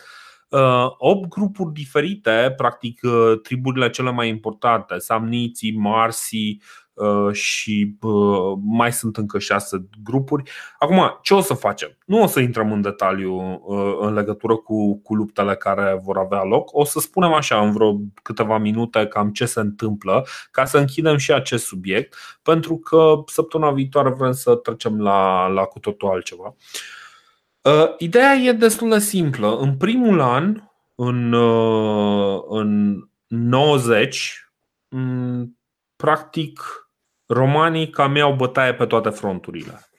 S1: opt grupuri diferite, practic triburile cele mai importante, samniții, marsii, Uh, și uh, mai sunt încă șase grupuri. Acum, ce o să facem? Nu o să intrăm în detaliu uh, în legătură cu, cu luptele care vor avea loc. O să spunem așa în vreo câteva minute cam ce se întâmplă ca să închidem și acest subiect, pentru că săptămâna viitoare vrem să trecem la, la cu totul altceva. Ideea e destul de simplă. În primul an, în, în 90, practic romanii cam iau bătaie pe toate fronturile.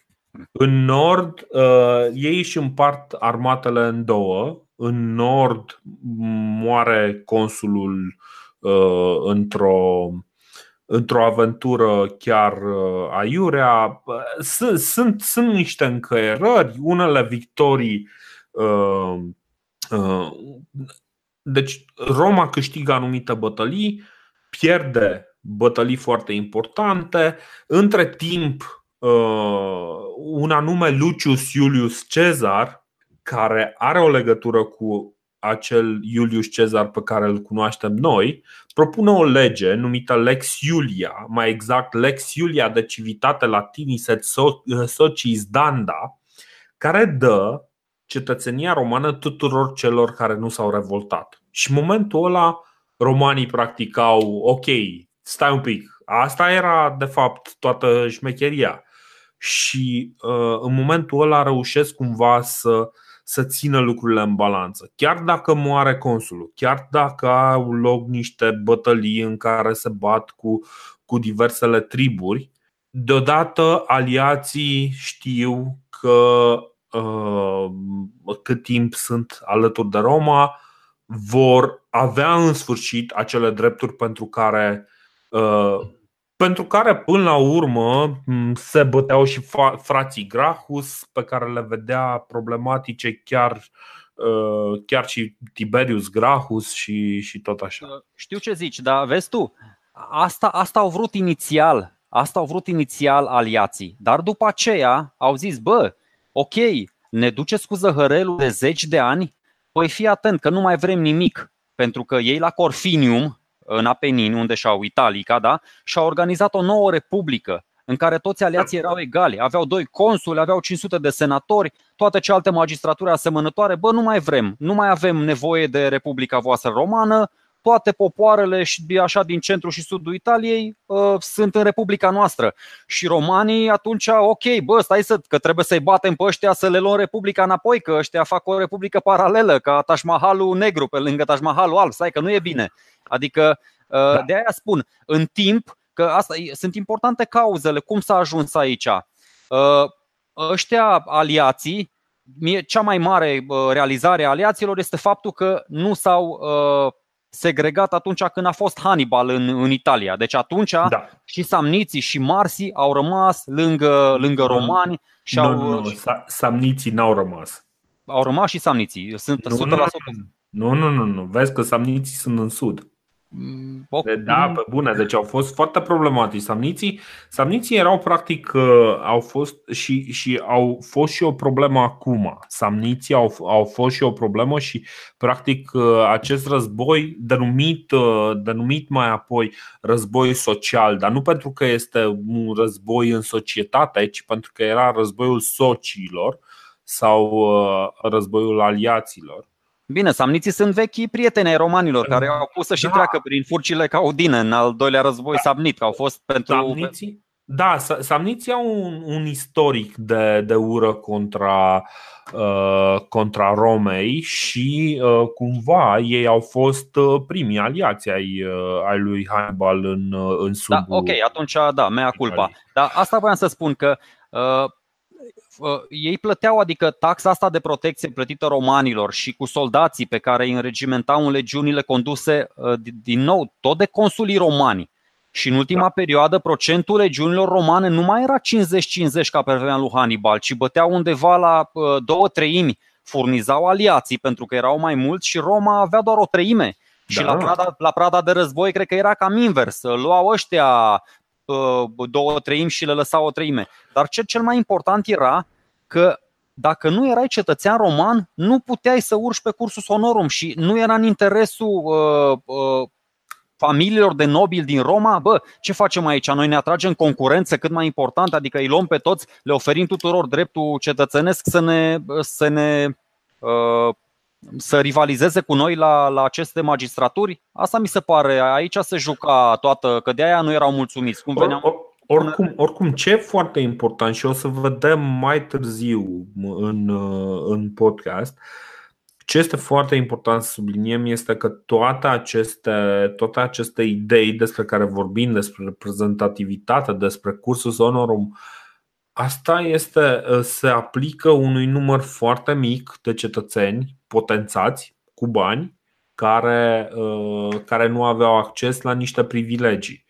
S1: În nord, uh, ei își împart armatele în două. În nord moare consulul uh, într-o, într-o aventură chiar uh, aiurea. Sunt, sunt, sunt niște încăierări, unele victorii uh, uh, deci Roma câștigă anumite bătălii, pierde bătălii foarte importante. Între timp, uh, un anume Lucius Iulius Cezar, care are o legătură cu acel Iulius Cezar pe care îl cunoaștem noi, propune o lege numită Lex Iulia, mai exact Lex Iulia de civitate latinis et sociis danda, care dă cetățenia romană tuturor celor care nu s-au revoltat. Și în momentul ăla romanii practicau, ok, stai un pic, asta era de fapt toată șmecheria. Și uh, în momentul ăla reușesc cumva să, să țină lucrurile în balanță. Chiar dacă moare consulul, chiar dacă au loc niște bătălii în care se bat cu, cu diversele triburi, deodată aliații știu că uh, cât timp sunt alături de Roma, vor avea în sfârșit acele drepturi pentru care uh, pentru care până la urmă se băteau și frații Grahus pe care le vedea problematice chiar uh, chiar și Tiberius Grahus și, și tot așa. Uh,
S2: știu ce zici, dar vezi tu, asta, asta au vrut inițial, asta au vrut inițial aliații, dar după aceea au zis, bă, ok, ne duceți cu zăhărelul de zeci de ani, păi fii atent că nu mai vrem nimic, pentru că ei la Corfinium, în Apenini, unde și-au Italica, da? și-au organizat o nouă republică în care toți aliații erau egali. Aveau doi consuli, aveau 500 de senatori, toate celelalte magistraturi asemănătoare. Bă, nu mai vrem, nu mai avem nevoie de Republica voastră romană, toate popoarele și așa din centrul și sudul Italiei uh, sunt în Republica noastră. Și romanii atunci, ok, bă, stai să, că trebuie să-i batem pe ăștia să le luăm Republica înapoi, că ăștia fac o republică paralelă, ca Taj Mahalul negru pe lângă Taj Mahalul alb, stai că nu e bine. Adică uh, da. de aia spun, în timp, că asta sunt importante cauzele, cum s-a ajuns aici. Uh, ăștia aliații, cea mai mare uh, realizare a aliaților este faptul că nu s-au segregat atunci când a fost Hannibal în, în Italia. Deci atunci da. și samniții și Marsi au rămas lângă, lângă romani și
S1: nu,
S2: au.
S1: Nu, nu, samniții n-au rămas.
S2: Au rămas și samniții. Sunt
S1: nu, 100%. Nu, nu, nu, nu. Vezi că samniții sunt în sud. Mm, da, pe bune, deci au fost foarte problematici. Samniții, samniții erau practic, uh, au fost și, și au fost și o problemă acum. Samniții au, au fost și o problemă și practic uh, acest război denumit, uh, denumit mai apoi război social, dar nu pentru că este un război în societate, ci pentru că era războiul sociilor sau războiul aliaților.
S2: Bine, samniții sunt vechi prieteni ai romanilor care au pus să și da. treacă prin furcile Caudine în al doilea război da. samnit, că au fost pentru.
S1: Samniții? Da, samniții au un, un istoric de, de ură contra, uh, contra Romei și uh, cumva ei au fost uh, primii aliați ai, uh, ai lui Hannibal în, uh, în sud.
S2: Da, ok, atunci da, mea culpa. Dar asta voiam să spun că uh, ei plăteau, adică taxa asta de protecție plătită romanilor și cu soldații pe care îi înregimentau în legiunile conduse, ă, din nou, tot de consulii romani. Și în ultima da. perioadă, procentul legiunilor romane nu mai era 50-50 ca pe vremea lui Hannibal, ci băteau undeva la ă, două treimi. Furnizau aliații pentru că erau mai mulți și Roma avea doar o treime. Da. Și la prada, la prada de război cred că era cam invers. Luau ăștia două treimi și le lăsau o treime. Dar ce cel mai important era că dacă nu erai cetățean roman, nu puteai să urci pe cursus honorum și nu era în interesul uh, uh, familiilor de nobili din Roma, bă, ce facem aici? Noi ne atragem concurență cât mai important, adică îi luăm pe toți, le oferim tuturor dreptul cetățenesc să ne, să ne uh, să rivalizeze cu noi la, la aceste magistraturi? Asta mi se pare, aici se juca toată, că de aia nu erau mulțumiți. Cum veneam... Or,
S1: oricum, oricum, ce e foarte important și o să vedem mai târziu în, în podcast, ce este foarte important să subliniem este că toate aceste, toate aceste idei despre care vorbim, despre reprezentativitate, despre cursus honorum, asta este, se aplică unui număr foarte mic de cetățeni potențați cu bani care, care nu aveau acces la niște privilegii.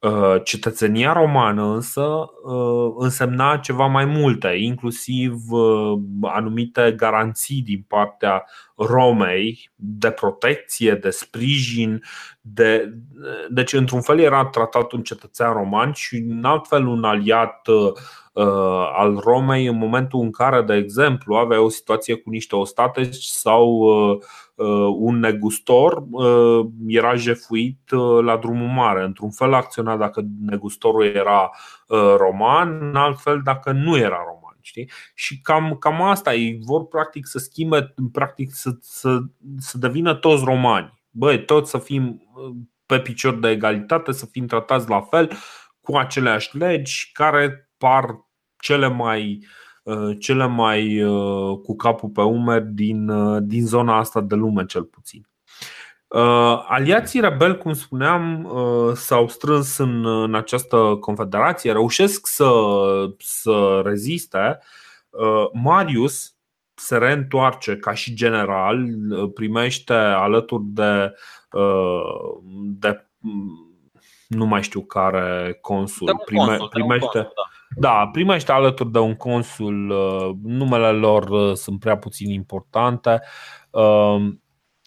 S1: Uh, cetățenia romană însă uh, însemna ceva mai multe, inclusiv uh, anumite garanții din partea Romei de protecție, de sprijin. De... Deci, într-un fel, era tratat un cetățean roman și, în alt fel, un aliat al Romei în momentul în care, de exemplu, avea o situație cu niște ostate sau Uh, un negustor uh, era jefuit uh, la drumul mare. Într-un fel acționa dacă negustorul era roman, în alt fel dacă nu era roman. Știi? Și cam, cam asta, ei vor practic să schimbe, practic să, să, să devină toți romani. Băi, toți să fim pe picior de egalitate, să fim tratați la fel, cu aceleași legi care par cele mai uh, Uh, cele mai uh, cu capul pe umeri din, uh, din zona asta de lume, cel puțin. Aliații rebeli, cum spuneam, s-au strâns în, în această confederație, reușesc să, să reziste. Marius se reîntoarce ca și general, primește alături de, de nu mai știu care consul,
S2: prime,
S1: primește,
S2: consul, da
S1: da, primește alături de un consul, uh, numele lor uh, sunt prea puțin importante. Um,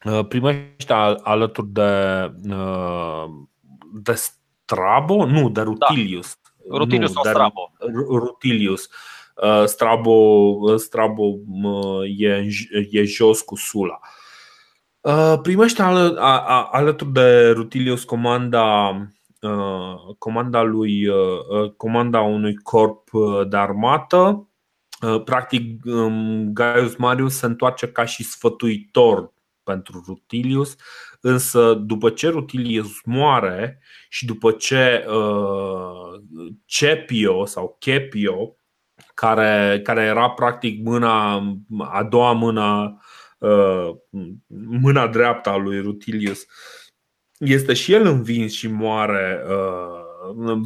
S1: uh, primește alături de, de Strabo, nu, de Rutilius.
S2: Da. Rutilius nu, sau Strabo.
S1: Rutilius. Strabo, Strabo e, e jos cu Sula. Primește alături de Rutilius comanda Uh, comanda lui uh, uh, comanda unui corp de armată. Practic, um, Gaius Marius se întoarce ca și sfătuitor pentru Rutilius, însă după ce Rutilius moare și după ce Cepio sau Chepio, care, care era practic mâna, a doua mână, mâna dreaptă a lui Rutilius, este și el învins și moare. Uh,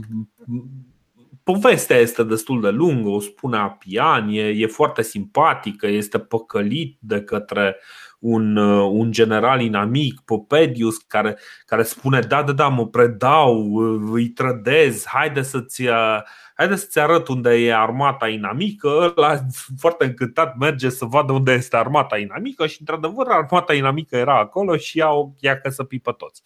S1: povestea este destul de lungă, o spune Apian, e, e foarte simpatică, este păcălit de către un, uh, un general inamic, Popedius, care, care spune da, da, da, mă predau, îi trădez, haide să-ți, uh, haide să-ți arăt unde e armata inamică. Ăla [laughs] foarte încântat merge să vadă unde este armata inamică și într-adevăr armata inamică era acolo și ia, ia că să pipă toți.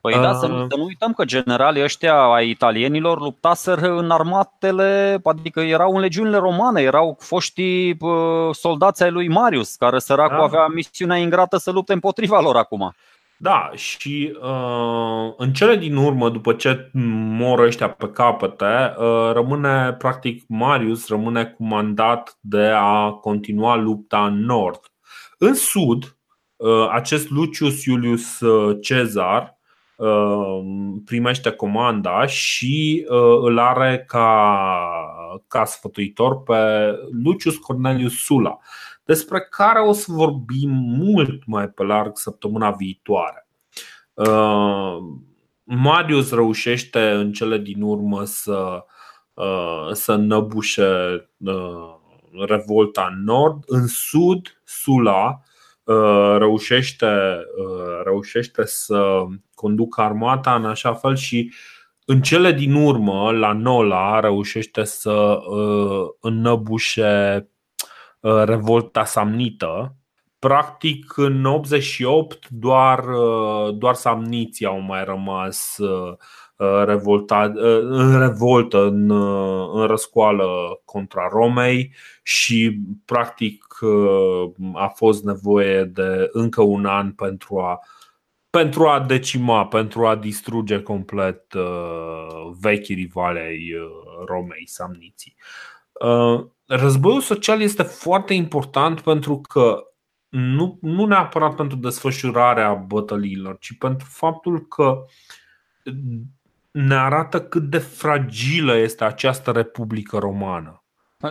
S2: Păi da, să nu, uh. să nu uităm că generalii ăștia ai italienilor luptaseră în armatele, adică erau în legiunile romane, erau foștii soldați ai lui Marius, care săracul da. avea misiunea ingrată să lupte împotriva lor acum.
S1: Da, și uh, în cele din urmă, după ce mor ăștia pe capete, uh, rămâne, practic, Marius rămâne cu mandat de a continua lupta în nord. În sud, uh, acest Lucius Iulius uh, Cezar uh, primește comanda și uh, îl are ca, ca sfătuitor pe Lucius Cornelius Sula despre care o să vorbim mult mai pe larg săptămâna viitoare. Uh, Marius reușește în cele din urmă să, uh, să năbușe uh, revolta în nord. În sud, Sula reușește, reușește să conducă armata în așa fel și în cele din urmă, la Nola, reușește să înnăbușe Uh, revolta samnită. Practic, în 88, doar, uh, doar samniții au mai rămas uh, revolta, în revoltă, în, în răscoală contra Romei și practic a fost nevoie de încă un an pentru a, pentru a decima, pentru a distruge complet uh, vechi rivale ai Romei, samniții. Uh, războiul social este foarte important pentru că nu, nu neapărat pentru desfășurarea bătăliilor, ci pentru faptul că ne arată cât de fragilă este această Republică Romană.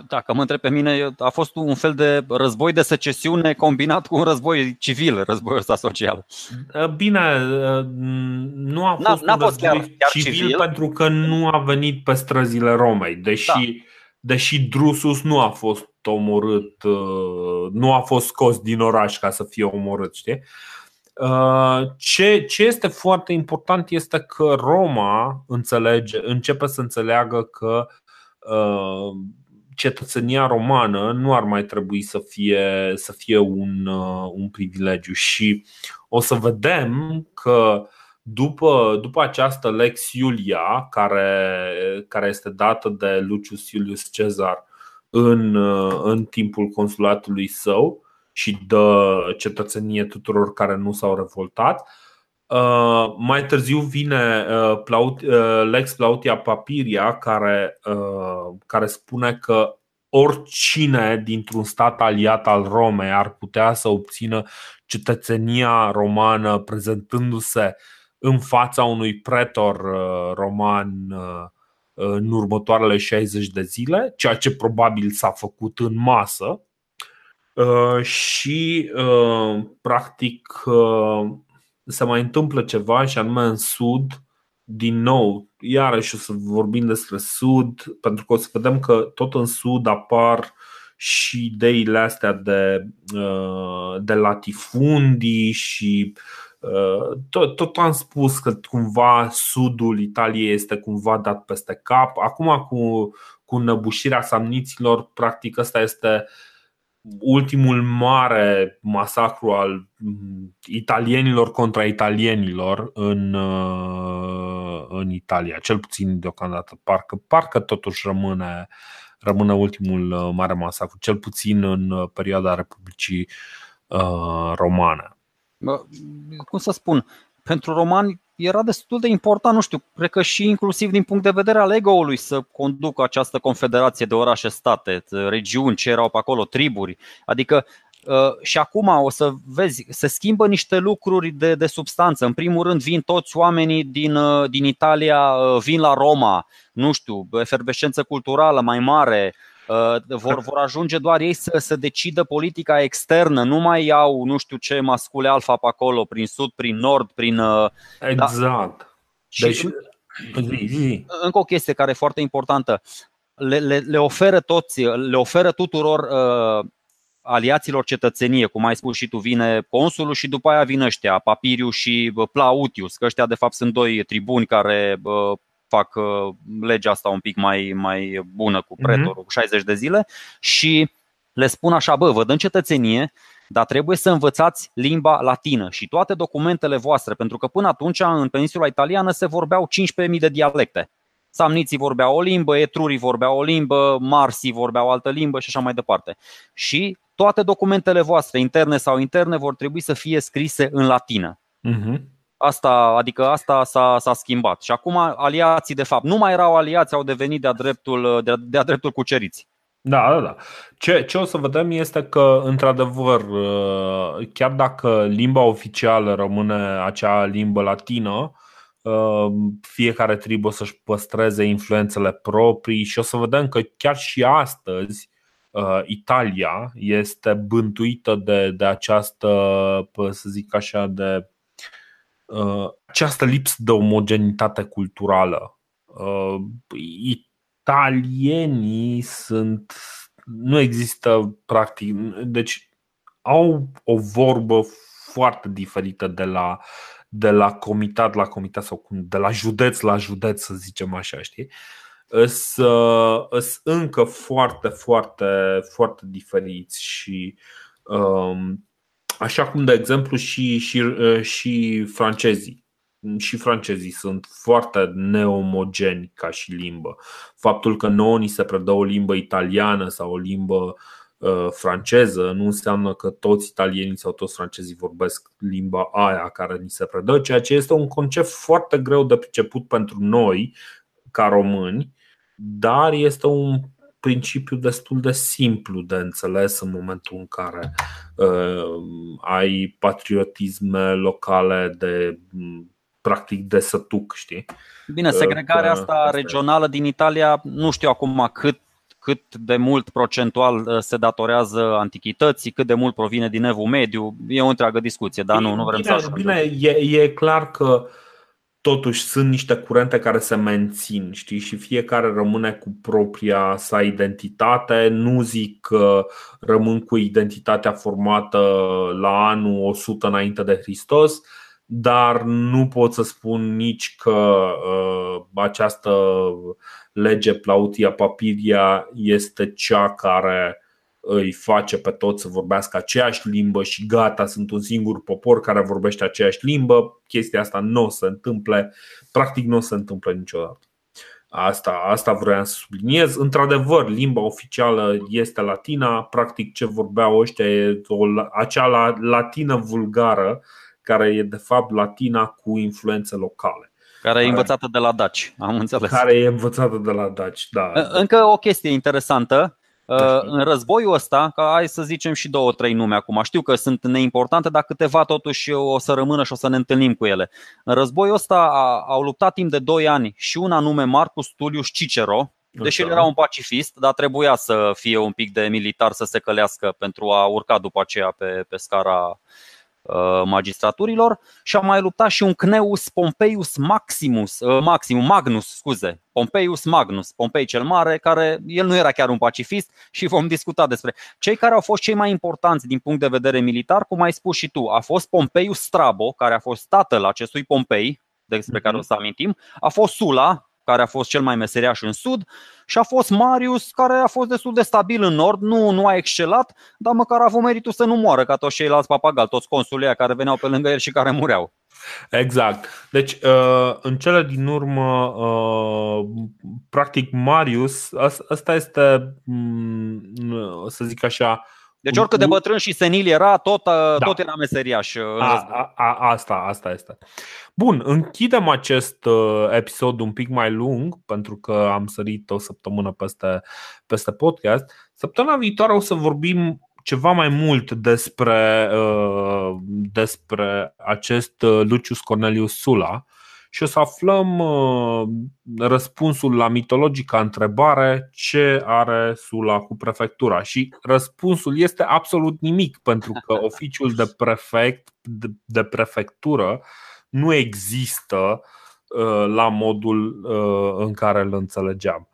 S2: Dacă mă întreb pe mine, a fost un fel de război de secesiune combinat cu un război civil, războiul ăsta social.
S1: Bine, nu a fost n-a, un război chiar, chiar civil, civil pentru că nu a venit pe străzile Romei, deși da deși Drusus nu a fost omorât, uh, nu a fost scos din oraș ca să fie omorât, știi? Ce, ce este foarte important este că Roma înțelege, începe să înțeleagă că cetățenia romană nu ar mai trebui să fie, să fie un, un privilegiu. Și o să vedem că după, după această Lex Iulia, care, care este dată de Lucius Iulius Cezar în, în timpul consulatului său și dă cetățenie tuturor care nu s-au revoltat, Uh, mai târziu vine uh, Plaut, uh, Lex Plautia Papiria care, uh, care spune că oricine dintr-un stat aliat al Romei ar putea să obțină cetățenia romană prezentându-se în fața unui pretor uh, roman uh, în următoarele 60 de zile, ceea ce probabil s-a făcut în masă. Uh, și practic se mai întâmplă ceva și anume în sud, din nou, iarăși o să vorbim despre sud, pentru că o să vedem că tot în sud apar și ideile astea de, de latifundii și tot, tot am spus că cumva sudul Italiei este cumva dat peste cap. Acum cu, cu năbușirea samniților, practic ăsta este ultimul mare masacru al mm, italienilor contra italienilor în, uh, în Italia, cel puțin deocamdată. Parcă, parcă totuși rămâne, rămâne ultimul uh, mare masacru, cel puțin în uh, perioada Republicii Romane.
S2: Cum să spun, pentru romani era destul de important, nu știu, cred că și inclusiv din punct de vedere al ego-ului să conducă această confederație de orașe-state, regiuni, ce erau pe acolo, triburi. Adică uh, și acum o să vezi, se schimbă niște lucruri de, de substanță. În primul rând vin toți oamenii din, uh, din Italia, uh, vin la Roma, nu știu, efervescență culturală mai mare, Uh, vor, vor ajunge doar ei să, să decidă politica externă, nu mai iau nu știu ce mascule alfa pe acolo, prin sud, prin nord, prin.
S1: Uh, da. Exact. Da.
S2: Deci, zi, Încă o chestie care e foarte importantă. Le, le, le oferă toți, le oferă tuturor uh, aliaților cetățenie, cum ai spus și tu, vine consulul și după aia vin ăștia, Papiriu și uh, Plautius, că ăștia de fapt sunt doi tribuni care uh, fac uh, legea asta un pic mai, mai bună cu mhm. pretorul, cu 60 de zile și le spun așa, bă, vă dăm cetățenie, dar trebuie să învățați limba latină și toate documentele voastre, pentru că până atunci în peninsula italiană se vorbeau 15.000 de dialecte. Samniții vorbeau o limbă, etrurii vorbeau o limbă, marsii vorbeau altă limbă și așa mai departe. Și toate documentele voastre, interne sau interne, vor trebui să fie scrise în latină. Uh-huh. Asta, adică asta s-a, s-a schimbat. Și acum aliații, de fapt, nu mai erau aliați, au devenit de-a dreptul, de-a dreptul cuceriți.
S1: Da, da, da. Ce, ce o să vedem este că, într-adevăr, uh, chiar dacă limba oficială rămâne acea limbă latină, uh, fiecare tribă o să-și păstreze influențele proprii și o să vedem că chiar și astăzi uh, Italia este bântuită de, de această, să zic așa, de Uh, această lipsă de omogenitate culturală. Uh, italienii sunt. Nu există practic. Deci au o vorbă foarte diferită de la, de la comitat la comitat sau de la județ la județ, să zicem așa, știi? Sunt încă foarte, foarte, foarte diferiți și um, Așa cum, de exemplu, și, și, uh, și francezii. Și francezii sunt foarte neomogeni ca și limbă. Faptul că nouă ni se predă o limbă italiană sau o limbă uh, franceză nu înseamnă că toți italienii sau toți francezii vorbesc limba aia care ni se predă, ceea ce este un concept foarte greu de priceput pentru noi ca români, dar este un principiu destul de simplu de înțeles în momentul în care uh, ai patriotisme locale de practic de sătuc, știi?
S2: Bine, segregarea uh, asta regională din Italia, nu știu acum cât cât de mult procentual uh, se datorează antichității, cât de mult provine din evul mediu, e o întreagă discuție, dar nu, nu vrem
S1: bine,
S2: să
S1: Bine, e, e clar că totuși sunt niște curente care se mențin, știi, și fiecare rămâne cu propria sa identitate. Nu zic că rămân cu identitatea formată la anul 100 înainte de Hristos, dar nu pot să spun nici că uh, această lege Plautia Papiria este cea care îi face pe toți să vorbească aceeași limbă și gata, sunt un singur popor care vorbește aceeași limbă. Chestia asta nu o să se întâmple, practic nu o să se întâmple niciodată. Asta, asta vreau să subliniez. Într-adevăr, limba oficială este latina, practic ce vorbeau ăștia e o, acea latină vulgară, care e de fapt latina cu influențe locale.
S2: Care e învățată de la Daci, am înțeles.
S1: Care e învățată de la Daci, da.
S2: Încă o chestie interesantă Uh, în războiul ăsta, ca hai să zicem și două, trei nume acum, știu că sunt neimportante, dar câteva totuși o să rămână și o să ne întâlnim cu ele. În războiul ăsta au luptat timp de 2 ani și un anume Marcus Tullius Cicero, deși el era un pacifist, dar trebuia să fie un pic de militar să se călească pentru a urca după aceea pe, pe scara Uh, magistraturilor și a mai luptat și un Cneus Pompeius Maximus, uh, Maximus Magnus, scuze, Pompeius Magnus, Pompei cel Mare, care el nu era chiar un pacifist și vom discuta despre cei care au fost cei mai importanți din punct de vedere militar, cum ai spus și tu. A fost Pompeius Strabo, care a fost tatăl acestui Pompei, despre care o să amintim, a fost Sula, care a fost cel mai meseriaș în sud, și a fost Marius, care a fost destul de stabil în nord, nu, nu a excelat, dar măcar a avut meritul să nu moară ca toți ceilalți papagali, toți consulii care veneau pe lângă el și care mureau.
S1: Exact. Deci, uh, în cele din urmă, uh, practic, Marius, asta este, mm, să zic așa,
S2: deci oricât de bătrân și senil era, tot, uh, da. tot era meseriaș.
S1: A, a, a, asta, asta este. Bun, închidem acest uh, episod un pic mai lung, pentru că am sărit o săptămână peste, peste podcast. Săptămâna viitoare o să vorbim ceva mai mult despre, uh, despre acest Lucius Cornelius Sula și o să aflăm răspunsul la mitologica întrebare ce are Sula cu prefectura. Și răspunsul este absolut nimic, pentru că [laughs] oficiul de prefect, de prefectură, nu există uh, la modul uh, în care îl înțelegeam.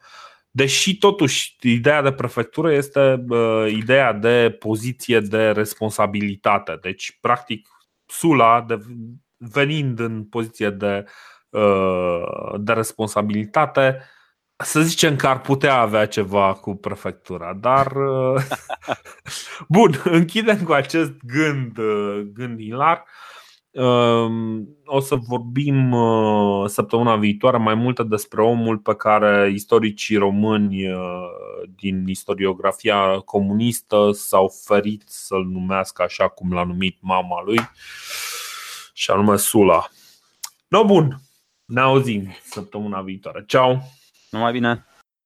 S1: Deși, totuși, ideea de prefectură este uh, ideea de poziție de responsabilitate. Deci, practic, Sula, venind în poziție de, de responsabilitate, să zicem că ar putea avea ceva cu prefectura, dar [laughs] bun, închidem cu acest gând, gând hilar. O să vorbim uh, săptămâna viitoare mai multe despre omul pe care istoricii români uh, din istoriografia comunistă s-au ferit să-l numească așa cum l-a numit mama lui, și anume Sula. No, bun, ne auzim săptămâna viitoare. Ciao!
S2: Numai bine!